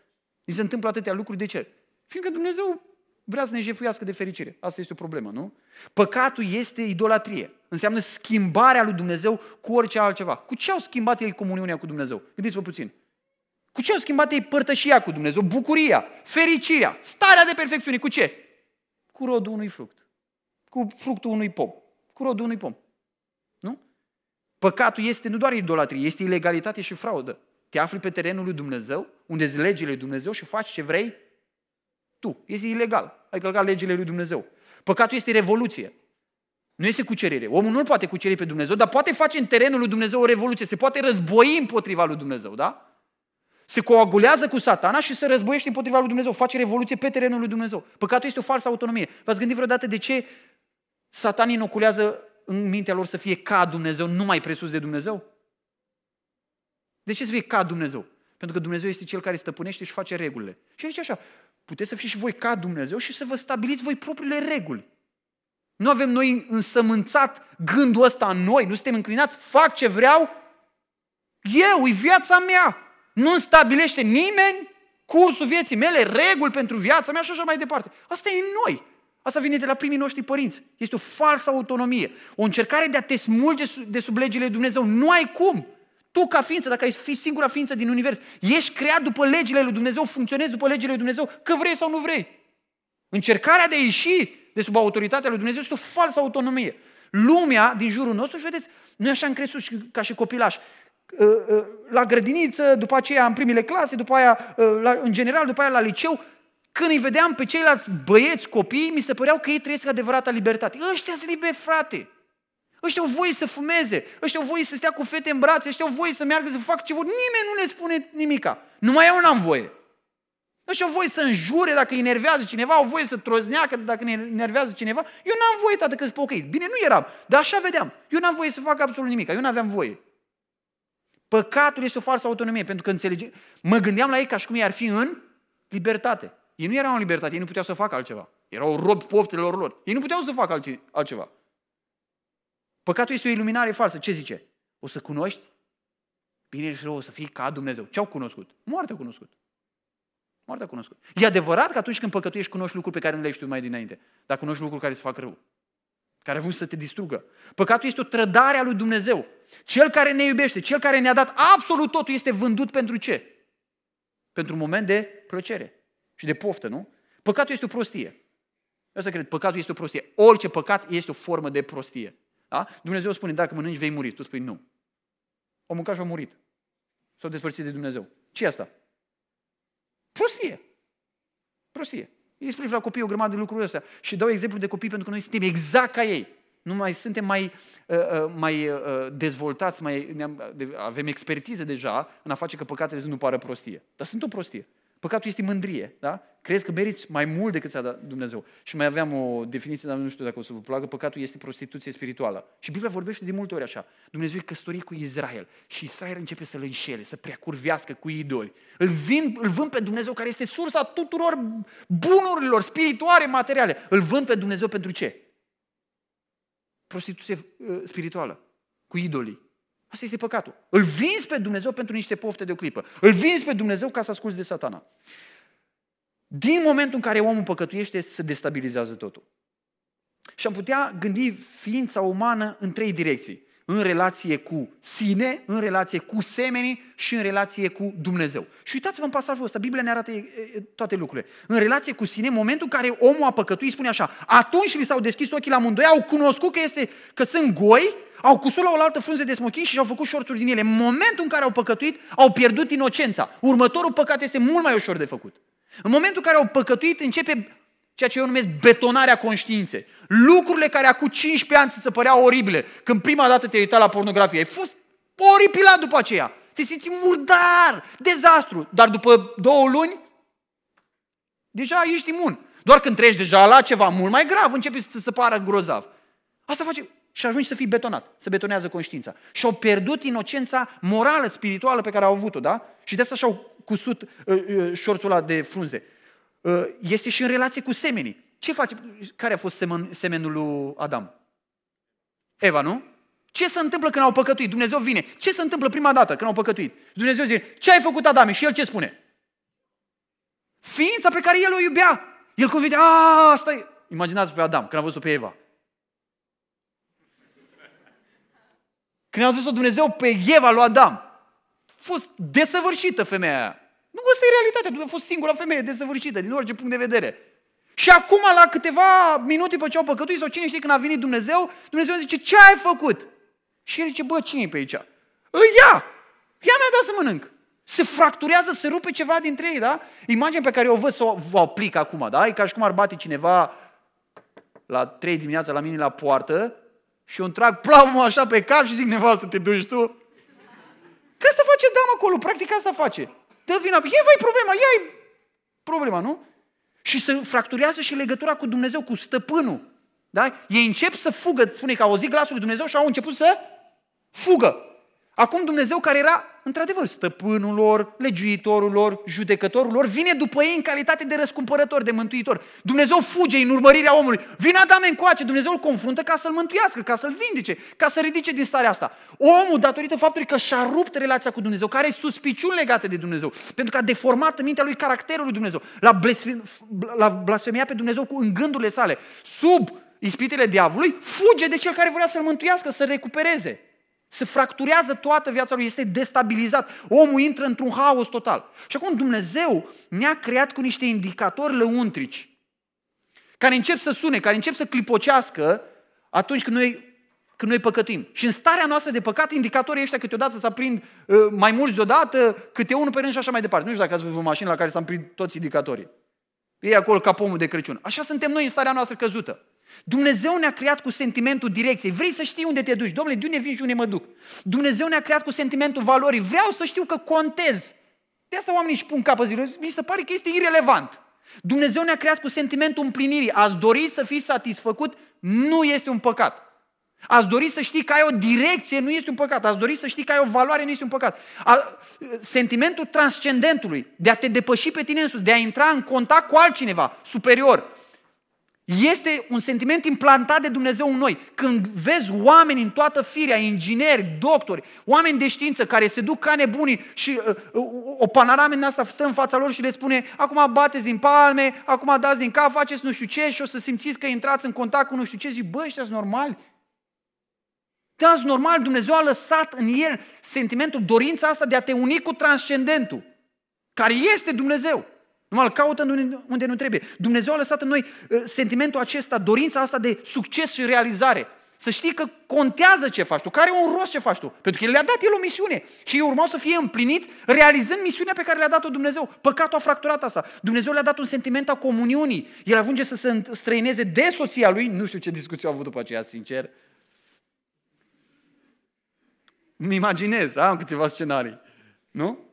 Ni se întâmplă atâtea lucruri, de ce? Fiindcă Dumnezeu vrea să ne jefuiască de fericire. Asta este o problemă, nu? Păcatul este idolatrie. Înseamnă schimbarea lui Dumnezeu cu orice altceva. Cu ce au schimbat ei comuniunea cu Dumnezeu? Gândiți-vă puțin. Cu ce au schimbat ei părtășia cu Dumnezeu? Bucuria, fericirea, starea de perfecțiune. Cu ce? Cu rodul unui fruct. Cu fructul unui pom. Cu rodul unui pom. Nu? Păcatul este nu doar idolatrie, este ilegalitate și fraudă. Te afli pe terenul lui Dumnezeu, unde ți legile lui Dumnezeu și faci ce vrei tu. Este ilegal. Ai călcat legile lui Dumnezeu. Păcatul este revoluție. Nu este cucerire. Omul nu poate cuceri pe Dumnezeu, dar poate face în terenul lui Dumnezeu o revoluție. Se poate război împotriva lui Dumnezeu, da? Se coagulează cu satana și se războiește împotriva lui Dumnezeu. Face revoluție pe terenul lui Dumnezeu. Păcatul este o falsă autonomie. V-ați gândit vreodată de ce satan inoculează în mintea lor să fie ca Dumnezeu, nu mai presus de Dumnezeu? De ce să fie ca Dumnezeu? Pentru că Dumnezeu este Cel care stăpânește și face regulile. Și zice așa, puteți să fiți și voi ca Dumnezeu și să vă stabiliți voi propriile reguli. Nu avem noi însămânțat gândul ăsta în noi, nu suntem înclinați, fac ce vreau, eu, e viața mea. Nu îmi stabilește nimeni cursul vieții mele, reguli pentru viața mea și așa mai departe. Asta e în noi. Asta vine de la primii noștri părinți. Este o falsă autonomie. O încercare de a te smulge de sub legile lui Dumnezeu. Nu ai cum. Tu ca ființă, dacă ai fi singura ființă din univers, ești creat după legile lui Dumnezeu, funcționezi după legile lui Dumnezeu, că vrei sau nu vrei. Încercarea de a ieși de sub autoritatea lui Dumnezeu este o falsă autonomie. Lumea din jurul nostru, și vedeți, noi așa am crescut și, ca și copilași. Uh, uh, la grădiniță, după aceea în primele clase, după aia, uh, la, în general, după aia la liceu, când îi vedeam pe ceilalți băieți, copii, mi se păreau că ei trăiesc adevărata libertate. Ăștia sunt liberi, frate. Ăștia au voie să fumeze, ăștia au voie să stea cu fete în brațe, ăștia au voie să meargă să facă ce vor. Nimeni nu le spune nimica. Numai eu n-am voie. Ăștia au voie să înjure dacă îi enervează cineva, au voie să trozneacă dacă ne enervează cineva. Eu n-am voie, tată, că sunt pocăit. Bine, nu eram, dar așa vedeam. Eu n-am voie să fac absolut nimic, eu n-aveam voie. Păcatul este o falsă autonomie, pentru că înțelege... Mă gândeam la ei ca și cum ei ar fi în libertate. Ei nu erau în libertate, ei nu puteau să facă altceva. Erau robi poftelor lor. Ei nu puteau să facă altceva. Păcatul este o iluminare falsă. Ce zice? O să cunoști bine și rău, o să fii ca Dumnezeu. Ce au cunoscut? Moartea cunoscut. Moartea cunoscut. E adevărat că atunci când păcătuiești, cunoști lucruri pe care nu le știu mai dinainte. Dar cunoști lucruri care să fac rău. Care au vrut să te distrugă. Păcatul este o trădare a lui Dumnezeu. Cel care ne iubește, cel care ne-a dat absolut totul, este vândut pentru ce? Pentru un moment de plăcere și de poftă, nu? Păcatul este o prostie. Eu să cred, păcatul este o prostie. Orice păcat este o formă de prostie. Da? Dumnezeu spune, dacă mănânci, vei muri. Tu spui, nu. O mâncat și a murit. S-au despărțit de Dumnezeu. ce e asta? Prostie. Prostie. Îi explic la copii o grămadă de lucruri astea și dau exemplu de copii pentru că noi suntem exact ca ei. Nu mai suntem mai, uh, uh mai uh, dezvoltați, mai, avem expertiză deja în a face că păcatele nu pară prostie. Dar sunt o prostie. Păcatul este mândrie, da? Crezi că meriți mai mult decât ți-a dat Dumnezeu. Și mai aveam o definiție, dar nu știu dacă o să vă placă, păcatul este prostituție spirituală. Și Biblia vorbește de multe ori așa. Dumnezeu e căsătorit cu Israel și Israel începe să-l înșele, să preacurvească cu idoli. Îl, vin, îl vând pe Dumnezeu care este sursa tuturor bunurilor spirituale, materiale. Îl vând pe Dumnezeu pentru ce? Prostituție uh, spirituală, cu idolii. Asta este păcatul. Îl vinzi pe Dumnezeu pentru niște pofte de o clipă. Îl vinzi pe Dumnezeu ca să asculți de satana. Din momentul în care omul păcătuiește, se destabilizează totul. Și am putea gândi ființa umană în trei direcții. În relație cu sine, în relație cu semenii și în relație cu Dumnezeu. Și uitați-vă în pasajul ăsta, Biblia ne arată toate lucrurile. În relație cu sine, în momentul în care omul a păcătuit, spune așa, atunci li s-au deschis ochii la amândoi, au cunoscut că, este, că sunt goi au cusut la o altă frunze de smochin și au făcut șorțuri din ele. În momentul în care au păcătuit, au pierdut inocența. Următorul păcat este mult mai ușor de făcut. În momentul în care au păcătuit, începe ceea ce eu numesc betonarea conștiinței. Lucrurile care acum 15 ani ți se păreau oribile, când prima dată te-ai uitat la pornografie, ai fost oripilat după aceea. Te simți murdar, dezastru. Dar după două luni, deja ești imun. Doar când treci deja la ceva mult mai grav, începe să se pară grozav. Asta face și ajungi să fii betonat, să betonează conștiința. Și au pierdut inocența morală, spirituală pe care au avut-o, da? Și de asta și-au cusut uh, uh, șorțul ăla de frunze. Uh, este și în relație cu semenii. Ce face? Care a fost semen, semenul lui Adam? Eva, nu? Ce se întâmplă când au păcătuit? Dumnezeu vine. Ce se întâmplă prima dată când au păcătuit? Dumnezeu zice, ce ai făcut Adam? Și el ce spune? Ființa pe care el o iubea. El convine, a, asta e. Imaginați pe Adam, când a văzut pe Eva. Când a zis-o Dumnezeu pe Eva lui Adam, a fost desăvârșită femeia aia. Nu, asta e realitatea. A fost singura femeie desăvârșită, din orice punct de vedere. Și acum, la câteva minute după ce au păcătuit, sau cine știe când a venit Dumnezeu, Dumnezeu zice, ce ai făcut? Și el zice, bă, cine e pe aici? Ea! Ea mi-a dat să mănânc. Se fracturează, se rupe ceva dintre ei, da? Imaginea pe care o văd să o vă aplic acum, da? E ca și cum ar bate cineva la 3 dimineața la mine la poartă și eu îmi trag plavul așa pe cap și zic, nevastă, te duci tu? Că asta face dama acolo, practic asta face. Dă vina, e vai problema, ia problema, nu? Și se fracturează și legătura cu Dumnezeu, cu stăpânul. Da? Ei încep să fugă, spune că au auzit glasul lui Dumnezeu și au început să fugă. Acum Dumnezeu care era, într-adevăr, stăpânul lor, legiuitorul lor, judecătorul lor, vine după ei în calitate de răscumpărător, de mântuitor. Dumnezeu fuge în urmărirea omului. Vine Adam încoace, Dumnezeu îl confruntă ca să-l mântuiască, ca să-l vindece, ca să ridice din starea asta. Omul, datorită faptului că și-a rupt relația cu Dumnezeu, care are suspiciuni legate de Dumnezeu, pentru că a deformat în mintea lui caracterul lui Dumnezeu, l-a blasfemiat pe Dumnezeu cu în gândurile sale, sub ispitele diavolului, fuge de cel care vrea să-l mântuiască, să-l recupereze. Se fracturează toată viața lui, este destabilizat. Omul intră într-un haos total. Și acum Dumnezeu ne-a creat cu niște indicatori lăuntrici care încep să sune, care încep să clipocească atunci când noi, când noi păcătuim. Și în starea noastră de păcat, indicatorii ăștia câteodată să aprind uh, mai mulți deodată, câte unul pe rând și așa mai departe. Nu știu dacă ați văzut o mașină la care s-a aprind toți indicatorii. E acolo ca pomul de Crăciun. Așa suntem noi în starea noastră căzută. Dumnezeu ne-a creat cu sentimentul direcției. Vrei să știi unde te duci? Domnule, de unde vin și unde mă duc? Dumnezeu ne-a creat cu sentimentul valorii. Vreau să știu că contez. De asta oamenii își pun capă zilele. Mi se pare că este irelevant. Dumnezeu ne-a creat cu sentimentul împlinirii. Ați dori să fii satisfăcut? Nu este un păcat. Ați dori să știi că ai o direcție, nu este un păcat. Ați dori să știi că ai o valoare, nu este un păcat. A, sentimentul transcendentului, de a te depăși pe tine însuți, de a intra în contact cu altcineva superior, este un sentiment implantat de Dumnezeu în noi. Când vezi oameni în toată firea, ingineri, doctori, oameni de știință care se duc ca nebunii și uh, uh, o panoramă în asta stă în fața lor și le spune acum bateți din palme, acum dați din cap, faceți nu știu ce și o să simțiți că intrați în contact cu nu știu ce, zic, bă, ăștia sunt normali. Da, sunt normal, Dumnezeu a lăsat în el sentimentul, dorința asta de a te uni cu transcendentul, care este Dumnezeu. Numai îl caută unde nu trebuie. Dumnezeu a lăsat în noi uh, sentimentul acesta, dorința asta de succes și realizare. Să știi că contează ce faci tu, care e un rost ce faci tu. Pentru că El le-a dat El o misiune și ei urmau să fie împliniți realizând misiunea pe care le-a dat-o Dumnezeu. Păcatul a fracturat asta. Dumnezeu le-a dat un sentiment a comuniunii. El ajunge să se străineze de soția lui. Nu știu ce discuție au avut după aceea, sincer. Îmi imaginez, am câteva scenarii. Nu?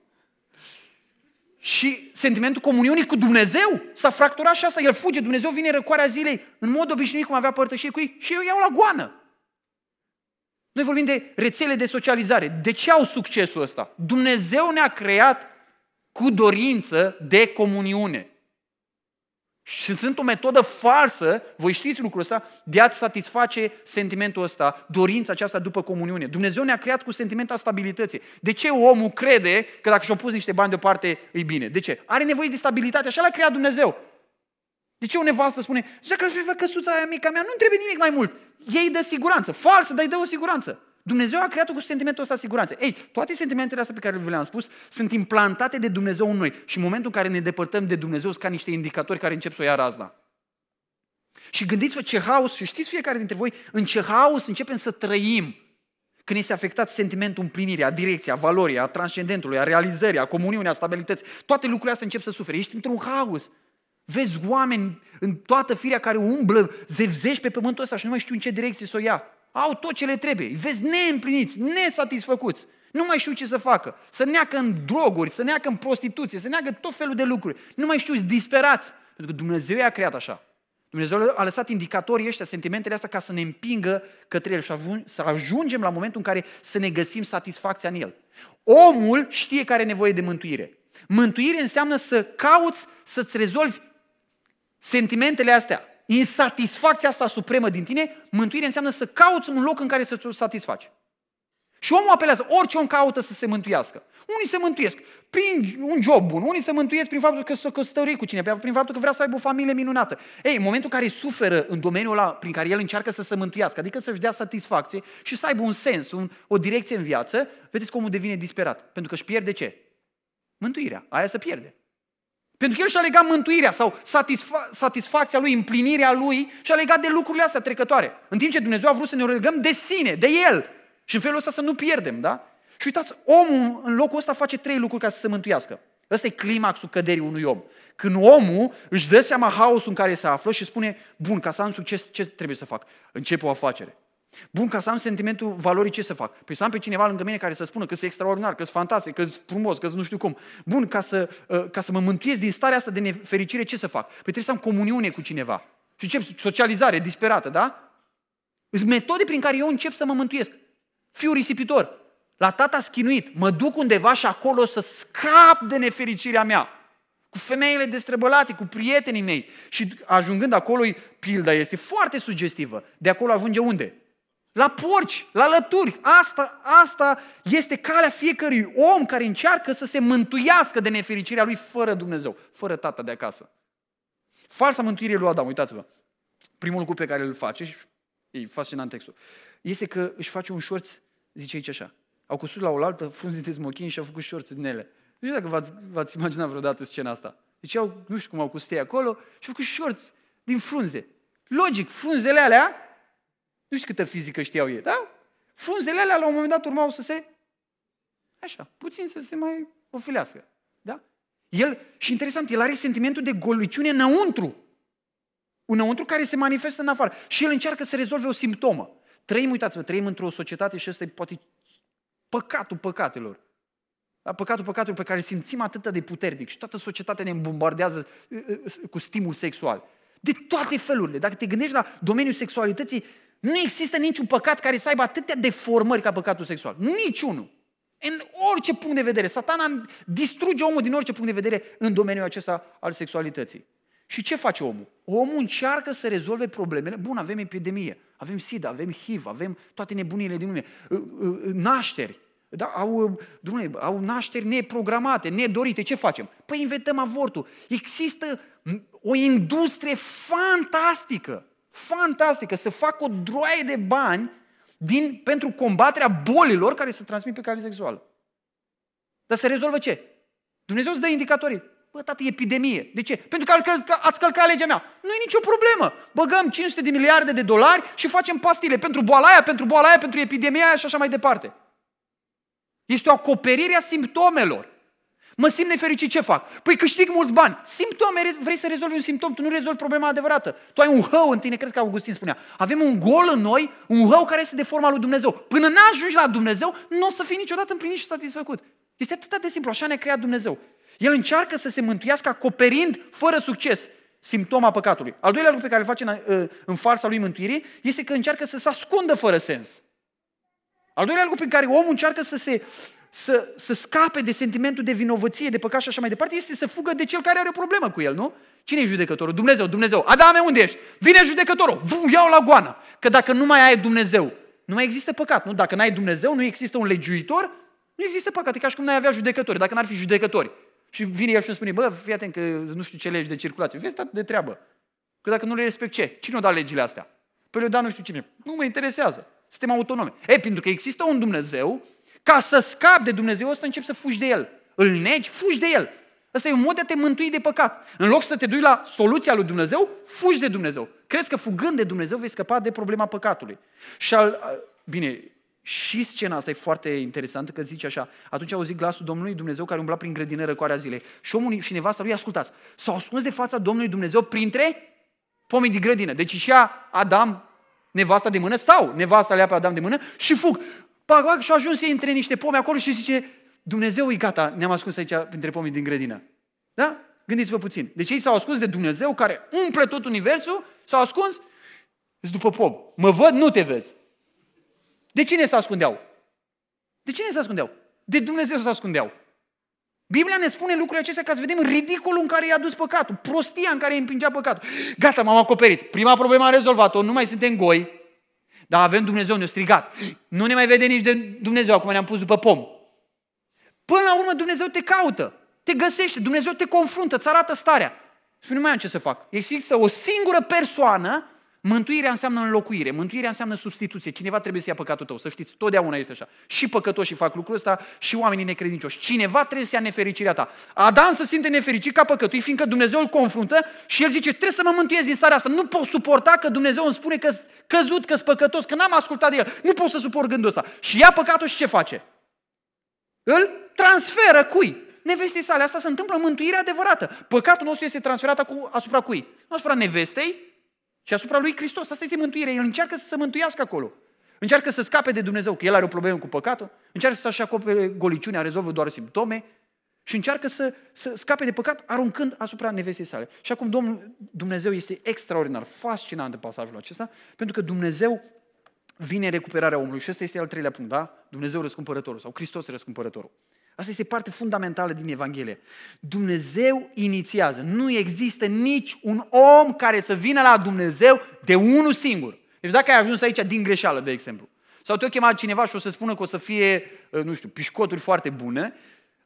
Și sentimentul comuniunii cu Dumnezeu s-a fracturat și asta. El fuge, Dumnezeu vine răcoarea zilei, în mod obișnuit cum avea părtășie cu ei și eu iau la goană. Noi vorbim de rețele de socializare. De ce au succesul ăsta? Dumnezeu ne-a creat cu dorință de comuniune. Și sunt o metodă falsă, voi știți lucrul ăsta, de a-ți satisface sentimentul ăsta, dorința aceasta după comuniune. Dumnezeu ne-a creat cu sentimentul stabilității. De ce omul crede că dacă și-a pus niște bani deoparte, e bine? De ce? Are nevoie de stabilitate, așa l-a creat Dumnezeu. De ce o nevastă spune, dacă aș vrea căsuța aia mica mea, nu trebuie nimic mai mult. Ei dă siguranță, falsă, dar îi dă o siguranță. Dumnezeu a creat-o cu sentimentul ăsta siguranță. Ei, toate sentimentele astea pe care vi le-am spus sunt implantate de Dumnezeu în noi. Și în momentul în care ne depărtăm de Dumnezeu, sunt ca niște indicatori care încep să o ia razna. Și gândiți-vă ce haos, și știți fiecare dintre voi, în ce haos începem să trăim când este afectat sentimentul împlinirii, a direcției, a valorii, a transcendentului, a realizării, a comuniunii, a stabilității. Toate lucrurile astea încep să sufere. Ești într-un haos. Vezi oameni în toată firea care umblă, zevzești pe pământul ăsta și nu mai știu în ce direcție să o ia. Au tot ce le trebuie. Îi vezi neîmpliniți, nesatisfăcuți. Nu mai știu ce să facă. Să neacă în droguri, să neacă în prostituție, să neacă tot felul de lucruri. Nu mai știu, disperați. Pentru că Dumnezeu i-a creat așa. Dumnezeu a lăsat indicatorii ăștia, sentimentele astea, ca să ne împingă către El și să ajungem la momentul în care să ne găsim satisfacția în El. Omul știe care are nevoie de mântuire. Mântuire înseamnă să cauți să-ți rezolvi sentimentele astea insatisfacția asta supremă din tine, mântuire înseamnă să cauți un loc în care să-ți o satisfaci. Și omul apelează, orice om caută să se mântuiască. Unii se mântuiesc prin un job bun, unii se mântuiesc prin faptul că se căsătorie cu cineva, prin faptul că vrea să aibă o familie minunată. Ei, în momentul în care suferă în domeniul ăla prin care el încearcă să se mântuiască, adică să-și dea satisfacție și să aibă un sens, un, o direcție în viață, vedeți cum omul devine disperat. Pentru că își pierde ce? Mântuirea. Aia se pierde. Pentru că el și-a legat mântuirea sau satisfa- satisfacția lui, împlinirea lui și-a legat de lucrurile astea trecătoare. În timp ce Dumnezeu a vrut să ne legăm de sine, de El. Și în felul ăsta să nu pierdem, da? Și uitați, omul în locul ăsta face trei lucruri ca să se mântuiască. Ăsta e climaxul căderii unui om. Când omul își dă seama haosul în care se află și spune, bun, ca să am succes, ce trebuie să fac? Încep o afacere. Bun, ca să am sentimentul valorii, ce să fac? Păi să am pe cineva lângă mine care să spună că sunt extraordinar, că sunt fantastic, că sunt frumos, că nu știu cum. Bun, ca să, uh, ca să mă mântuiesc din starea asta de nefericire, ce să fac? Păi trebuie să am comuniune cu cineva. Și încep socializare disperată, da? Sunt metode prin care eu încep să mă mântuiesc. Fiu risipitor, la tata schinuit, mă duc undeva și acolo să scap de nefericirea mea. Cu femeile destrăbălate, cu prietenii mei. Și ajungând acolo, pilda este foarte sugestivă. De acolo ajunge unde? La porci, la lături. Asta, asta este calea fiecărui om care încearcă să se mântuiască de nefericirea lui fără Dumnezeu, fără tata de acasă. Falsa mântuire lui Adam, uitați-vă. Primul lucru pe care îl face, și e fascinant textul, este că își face un șorț zice aici așa, au cusut la oaltă frunze de smochin și au făcut șorțe din ele. Nu știu dacă v-ați, v-ați imaginat vreodată scena asta. Deci au, nu știu cum au cusut ei acolo și au făcut șorți din frunze. Logic, frunzele alea, nu știu câtă fizică știau ei, da? Frunzele alea la un moment dat urmau să se, așa, puțin să se mai ofilească. Da? El, și interesant, el are sentimentul de goliciune înăuntru. Înăuntru care se manifestă în afară. Și el încearcă să rezolve o simptomă. Trăim, uitați-vă, trăim într-o societate și ăsta e poate păcatul păcatelor. Da? Păcatul păcatelor pe care simțim atât de puternic și toată societatea ne bombardează uh, uh, cu stimul sexual. De toate felurile. Dacă te gândești la domeniul sexualității, nu există niciun păcat care să aibă atâtea deformări ca păcatul sexual. Niciunul. În orice punct de vedere. Satana distruge omul din orice punct de vedere în domeniul acesta al sexualității. Și ce face omul? Omul încearcă să rezolve problemele. Bun, avem epidemie, avem SIDA, avem HIV, avem toate nebunile din lume, nașteri. Da? Au, dumne, au nașteri neprogramate, nedorite. Ce facem? Păi inventăm avortul. Există o industrie fantastică, fantastică, să facă o droaie de bani din, pentru combaterea bolilor care se transmit pe cale sexuală. Dar se rezolvă ce? Dumnezeu îți dă indicatorii. Bă, tată, e epidemie. De ce? Pentru că ați călcat legea mea. Nu e nicio problemă. Băgăm 500 de miliarde de dolari și facem pastile pentru boala aia, pentru boala aia, pentru epidemia aia și așa mai departe. Este o acoperire a simptomelor. Mă simt nefericit, ce fac? Păi câștig mulți bani. Simptome, vrei să rezolvi un simptom, tu nu rezolvi problema adevărată. Tu ai un hău în tine, cred că Augustin spunea. Avem un gol în noi, un hău care este de forma lui Dumnezeu. Până n-ajungi la Dumnezeu, nu o să fii niciodată împlinit și satisfăcut. Este atât de simplu, așa ne-a creat Dumnezeu. El încearcă să se mântuiască acoperind, fără succes, simptoma păcatului. Al doilea lucru pe care îl face în, uh, în farsa lui mântuirii este că încearcă să se ascundă fără sens. Al doilea lucru prin care omul încearcă să se să, să scape de sentimentul de vinovăție, de păcat și așa mai departe, este să fugă de cel care are o problemă cu el, nu? Cine e judecătorul? Dumnezeu, Dumnezeu. Adame, unde ești? Vine judecătorul. Vum, iau la goană. Că dacă nu mai ai Dumnezeu, nu mai există păcat, nu? Dacă n-ai Dumnezeu, nu există un legiuitor, nu există păcat. E ca și cum n-ai avea judecători, dacă n-ar fi judecători. Și vine el și îmi spune, bă, fii atent că nu știu ce legi de circulație. Vezi, de treabă. Că dacă nu le respect ce? Cine o da legile astea? Păi le-o da nu știu cine. Nu mă interesează. Suntem autonome. E, pentru că există un Dumnezeu, ca să scapi de Dumnezeu ăsta, începi să fugi de El. Îl negi, fugi de El. Ăsta e un mod de a te mântui de păcat. În loc să te duci la soluția lui Dumnezeu, fugi de Dumnezeu. Crezi că fugând de Dumnezeu vei scăpa de problema păcatului. Și al, bine, și scena asta e foarte interesantă, că zice așa, atunci a auzit glasul Domnului Dumnezeu care umbla prin grădină răcoarea zilei. Și omul și nevasta lui, ascultați, s-au ascuns de fața Domnului Dumnezeu printre pomii din grădină. Deci și ea, Adam, nevasta de mână, sau nevasta le ia pe Adam de mână și fug. Pac, pac, și ajuns ei între niște pomi acolo și zice, Dumnezeu e gata, ne-am ascuns aici printre pomii din grădină. Da? Gândiți-vă puțin. Deci ei s-au ascuns de Dumnezeu care umple tot universul, s-au ascuns, după pom. Mă văd, nu te vezi. De cine se ascundeau? De cine se ascundeau? De Dumnezeu se ascundeau. Biblia ne spune lucrurile acestea ca să vedem ridicolul în care i-a dus păcatul, prostia în care îi împingea păcatul. Gata, m-am acoperit. Prima problemă am rezolvat-o, nu mai suntem goi, dar avem Dumnezeu, ne-a strigat. Nu ne mai vede nici de Dumnezeu, acum ne-am pus după pom. Până la urmă Dumnezeu te caută, te găsește, Dumnezeu te confruntă, îți arată starea. Spune, nu mai am ce să fac. Există o singură persoană Mântuirea înseamnă înlocuire, mântuirea înseamnă substituție. Cineva trebuie să ia păcatul tău, să știți, totdeauna este așa. Și păcătoșii fac lucrul ăsta și oamenii necredincioși. Cineva trebuie să ia nefericirea ta. Adam se simte nefericit ca păcătui, fiindcă Dumnezeu îl confruntă și el zice, trebuie să mă mântuiesc din starea asta. Nu pot suporta că Dumnezeu îmi spune că căzut, că păcătos, că n-am ascultat de el. Nu pot să suport gândul ăsta. Și ia păcatul și ce face? Îl transferă cui? Nevestei sale. Asta se întâmplă în mântuirea adevărată. Păcatul nostru este transferat asupra cui? Asupra nevestei, și asupra lui Hristos. Asta este mântuirea. El încearcă să se mântuiască acolo. Încearcă să scape de Dumnezeu, că el are o problemă cu păcatul, încearcă să-și acopere goliciunea, rezolvă doar simptome și încearcă să, să scape de păcat aruncând asupra nevestei sale. Și acum Domnul Dumnezeu este extraordinar, fascinant în pasajul acesta, pentru că Dumnezeu vine în recuperarea omului. Și ăsta este al treilea punct, da? Dumnezeu răscumpărătorul sau Hristos răscumpărătorul. Asta este parte fundamentală din Evanghelie. Dumnezeu inițiază. Nu există nici un om care să vină la Dumnezeu de unul singur. Deci dacă ai ajuns aici din greșeală, de exemplu, sau te-o chemat cineva și o să spună că o să fie, uh, nu știu, pișcoturi foarte bune,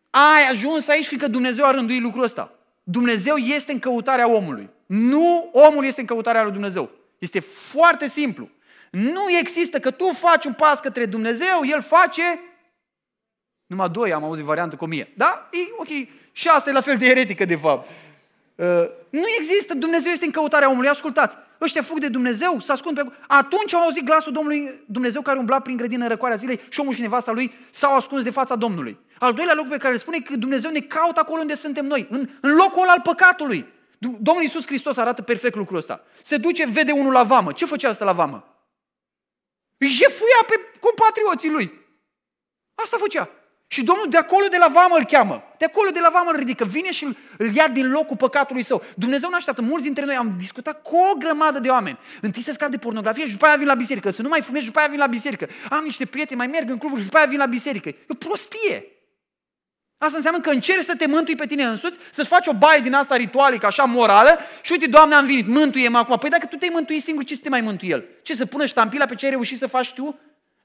ai ajuns aici fiindcă Dumnezeu a rânduit lucrul ăsta. Dumnezeu este în căutarea omului. Nu omul este în căutarea lui Dumnezeu. Este foarte simplu. Nu există că tu faci un pas către Dumnezeu, El face... Numai doi am auzit variantă cu mie. Da? E, ok. Și asta e la fel de eretică, de fapt. Uh, nu există, Dumnezeu este în căutarea omului. Ascultați, ăștia fug de Dumnezeu, să ascund pe... Atunci au auzit glasul Domnului Dumnezeu care umbla prin grădină în răcoarea zilei și omul și nevasta lui s-au ascuns de fața Domnului. Al doilea lucru pe care îl spune că Dumnezeu ne caută acolo unde suntem noi, în, în locul al păcatului. Domnul Iisus Hristos arată perfect lucrul ăsta. Se duce, vede unul la vamă. Ce făcea asta la vamă? Îi jefuia pe compatrioții lui. Asta făcea. Și Domnul de acolo de la vamă îl cheamă. De acolo de la vamă îl ridică. Vine și îl, îl ia din locul păcatului său. Dumnezeu nu așteaptă. Mulți dintre noi am discutat cu o grămadă de oameni. Întâi să scap de pornografie și după aia vin la biserică. Să nu mai fumezi și după aia vin la biserică. Am niște prieteni, mai merg în cluburi și după aia vin la biserică. E o prostie. Asta înseamnă că încerci să te mântui pe tine însuți, să-ți faci o baie din asta ritualică, așa morală, și uite, Doamne, am venit, mântuie-mă acum. Păi dacă tu te-ai mântuit singur, ce să te mai mântui El? Ce, să pună ștampila pe ce ai reușit să faci tu?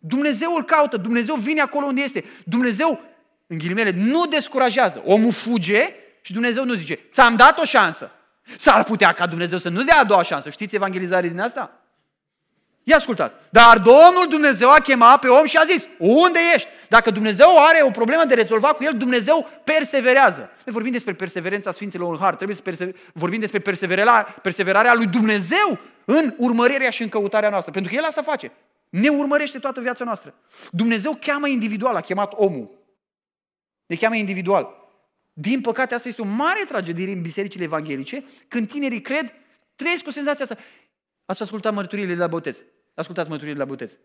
Dumnezeu îl caută, Dumnezeu vine acolo unde este. Dumnezeu, în ghilimele, nu descurajează. Omul fuge și Dumnezeu nu zice, ți-am dat o șansă. S-ar putea ca Dumnezeu să nu-ți dea a doua șansă. Știți evangelizarea din asta? Ia ascultați. Dar Domnul Dumnezeu a chemat pe om și a zis, unde ești? Dacă Dumnezeu are o problemă de rezolvat cu el, Dumnezeu perseverează. Noi vorbim despre perseverența Sfinților în Har, trebuie să perse- vorbim despre perseverarea, perseverarea lui Dumnezeu în urmărirea și în căutarea noastră. Pentru că El asta face. Ne urmărește toată viața noastră. Dumnezeu cheamă individual, a chemat omul. Ne cheamă individual. Din păcate, asta este o mare tragedie în bisericile evanghelice, când tinerii cred, trăiesc cu senzația asta. Ați ascultat mărturiile de la botez. Ascultați mărturiile de la botez.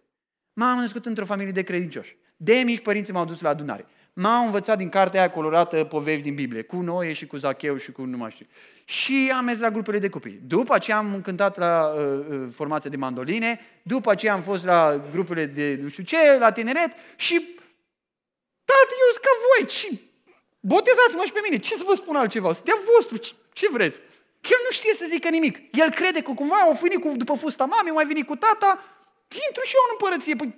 M-am născut într-o familie de credincioși. De mici părinții m-au dus la adunare. M-au învățat din cartea aia colorată povești din Biblie, cu Noe și cu Zacheu și cu nu mai știu. Și am mers la grupele de copii. După aceea am cântat la uh, uh, formația de mandoline, după aceea am fost la grupele de nu știu ce, la tineret și tati, eu sunt ca voi, ce? botezați-mă și pe mine, ce să vă spun altceva, sunt de vostru, ce, ce vreți? El nu știe să zică nimic. El crede că cumva au venit cu, după fusta mamei, mai venit cu tata, intru și eu în împărăție. Păi,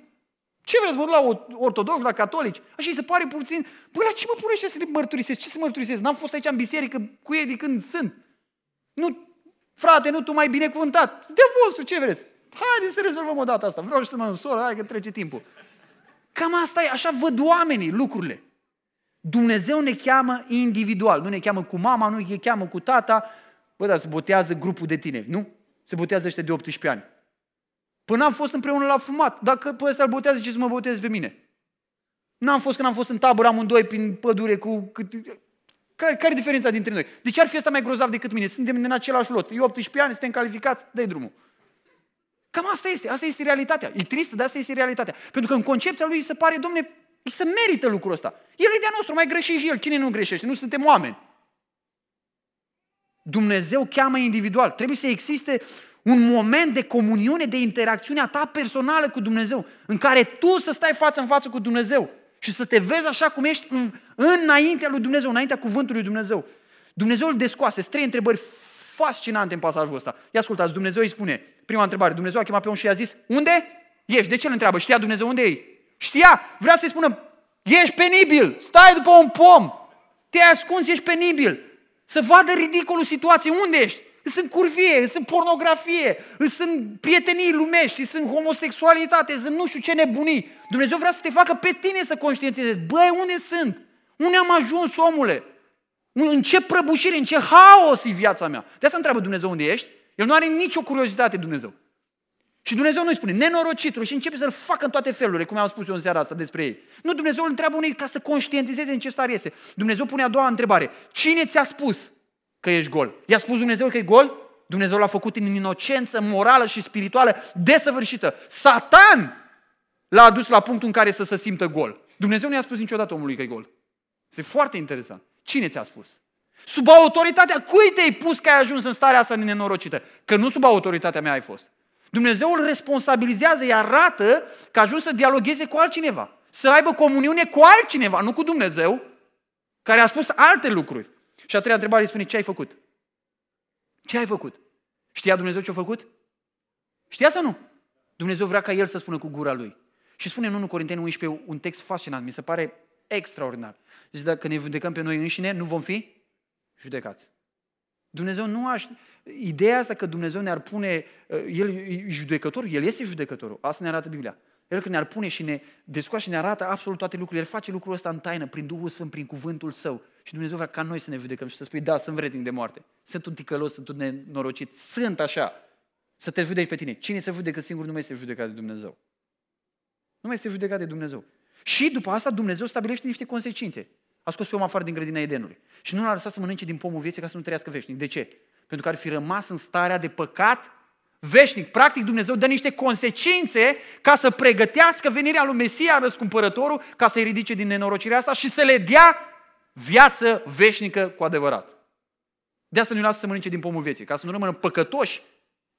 ce vreți, mă la ortodox, la catolici? Așa îi se pare puțin, păi la ce mă pune să le mărturisesc? Ce să mărturisesc? N-am fost aici în biserică cu ei de când sunt. Nu, frate, nu tu mai binecuvântat. De vostru, ce vreți? Haideți să rezolvăm o dată asta. Vreau și să mă însor, hai că trece timpul. Cam asta e, așa văd oamenii lucrurile. Dumnezeu ne cheamă individual, nu ne cheamă cu mama, nu ne cheamă cu tata, Bă, dar se botează grupul de tineri, nu? Se botează ăștia de 18 ani. Până am fost împreună la fumat. Dacă pe ăsta îl botează, ce să mă botez pe mine? N-am fost când am fost în tabără amândoi prin pădure cu... Cât... Care, care e diferența dintre noi? De ce ar fi asta mai grozav decât mine? Suntem în același lot. Eu 18 ani, suntem calificați, dă drumul. Cam asta este. Asta este realitatea. E tristă, dar asta este realitatea. Pentru că în concepția lui se pare, domne, să merită lucrul ăsta. El e de-a nostru, mai greșește și el. Cine nu greșește? Nu suntem oameni. Dumnezeu cheamă individual. Trebuie să existe un moment de comuniune, de interacțiune a ta personală cu Dumnezeu, în care tu să stai față în față cu Dumnezeu și să te vezi așa cum ești în, înaintea lui Dumnezeu, înaintea cuvântului lui Dumnezeu. Dumnezeu îl descoase. Sunt trei întrebări fascinante în pasajul ăsta. Ia ascultați, Dumnezeu îi spune, prima întrebare, Dumnezeu a chemat pe un și i-a zis, unde ești? De ce îl întreabă? Știa Dumnezeu unde e? Știa, vrea să-i spună, ești penibil, stai după un pom, te ascunzi, ești penibil. Să vadă ridicolul situației. Unde ești? Sunt curvie, sunt pornografie, sunt prietenii lumești, sunt homosexualitate, sunt nu știu ce nebunii. Dumnezeu vrea să te facă pe tine să conștientizezi. Băi, unde sunt? Unde am ajuns, omule? În ce prăbușire, în ce haos e viața mea? De asta întreabă Dumnezeu unde ești. El nu are nicio curiozitate, Dumnezeu. Și Dumnezeu nu-i spune, nenorocitul, și începe să-l facă în toate felurile, cum am spus eu în seara asta despre ei. Nu, Dumnezeu îl întreabă unii ca să conștientizeze în ce stare este. Dumnezeu pune a doua întrebare. Cine ți-a spus că ești gol? I-a spus Dumnezeu că e gol? Dumnezeu l-a făcut în inocență morală și spirituală desăvârșită. Satan l-a adus la punctul în care să se simtă gol. Dumnezeu nu i-a spus niciodată omului că e gol. Este foarte interesant. Cine ți-a spus? Sub autoritatea cui te-ai pus că ai ajuns în starea asta nenorocită? Că nu sub autoritatea mea ai fost. Dumnezeu îl responsabilizează, îi arată că a ajuns să dialogueze cu altcineva. Să aibă comuniune cu altcineva, nu cu Dumnezeu, care a spus alte lucruri. Și a treia întrebare îi spune, ce ai făcut? Ce ai făcut? Știa Dumnezeu ce a făcut? Știa sau nu? Dumnezeu vrea ca el să spună cu gura lui. Și spune în 1 Corinteni 11 un text fascinant, mi se pare extraordinar. Deci dacă ne judecăm pe noi înșine, nu vom fi judecați. Dumnezeu nu aș... Ideea asta că Dumnezeu ne-ar pune... uh, El e judecător, El este judecătorul. Asta ne arată Biblia. El când ne-ar pune și ne descoace și ne arată absolut toate lucrurile, El face lucrul ăsta în taină, prin Duhul Sfânt, prin cuvântul Său. Și Dumnezeu vrea ca noi să ne judecăm și să spui, da, sunt vrednic de moarte. Sunt un ticălos, sunt un nenorocit, sunt așa. Să te judeci pe tine. Cine se judecă singur nu mai este judecat de Dumnezeu. Nu mai este judecat de Dumnezeu. Și după asta Dumnezeu stabilește niște consecințe. A scos pe om afară din grădina Edenului. Și nu l-a lăsat să mănânce din pomul vieții ca să nu trăiască veșnic. De ce? Pentru că ar fi rămas în starea de păcat veșnic. Practic Dumnezeu dă niște consecințe ca să pregătească venirea lui Mesia, răscumpărătorul, ca să-i ridice din nenorocirea asta și să le dea viață veșnică cu adevărat. De asta nu-i lasă să mănânce din pomul vieții, ca să nu rămână păcătoși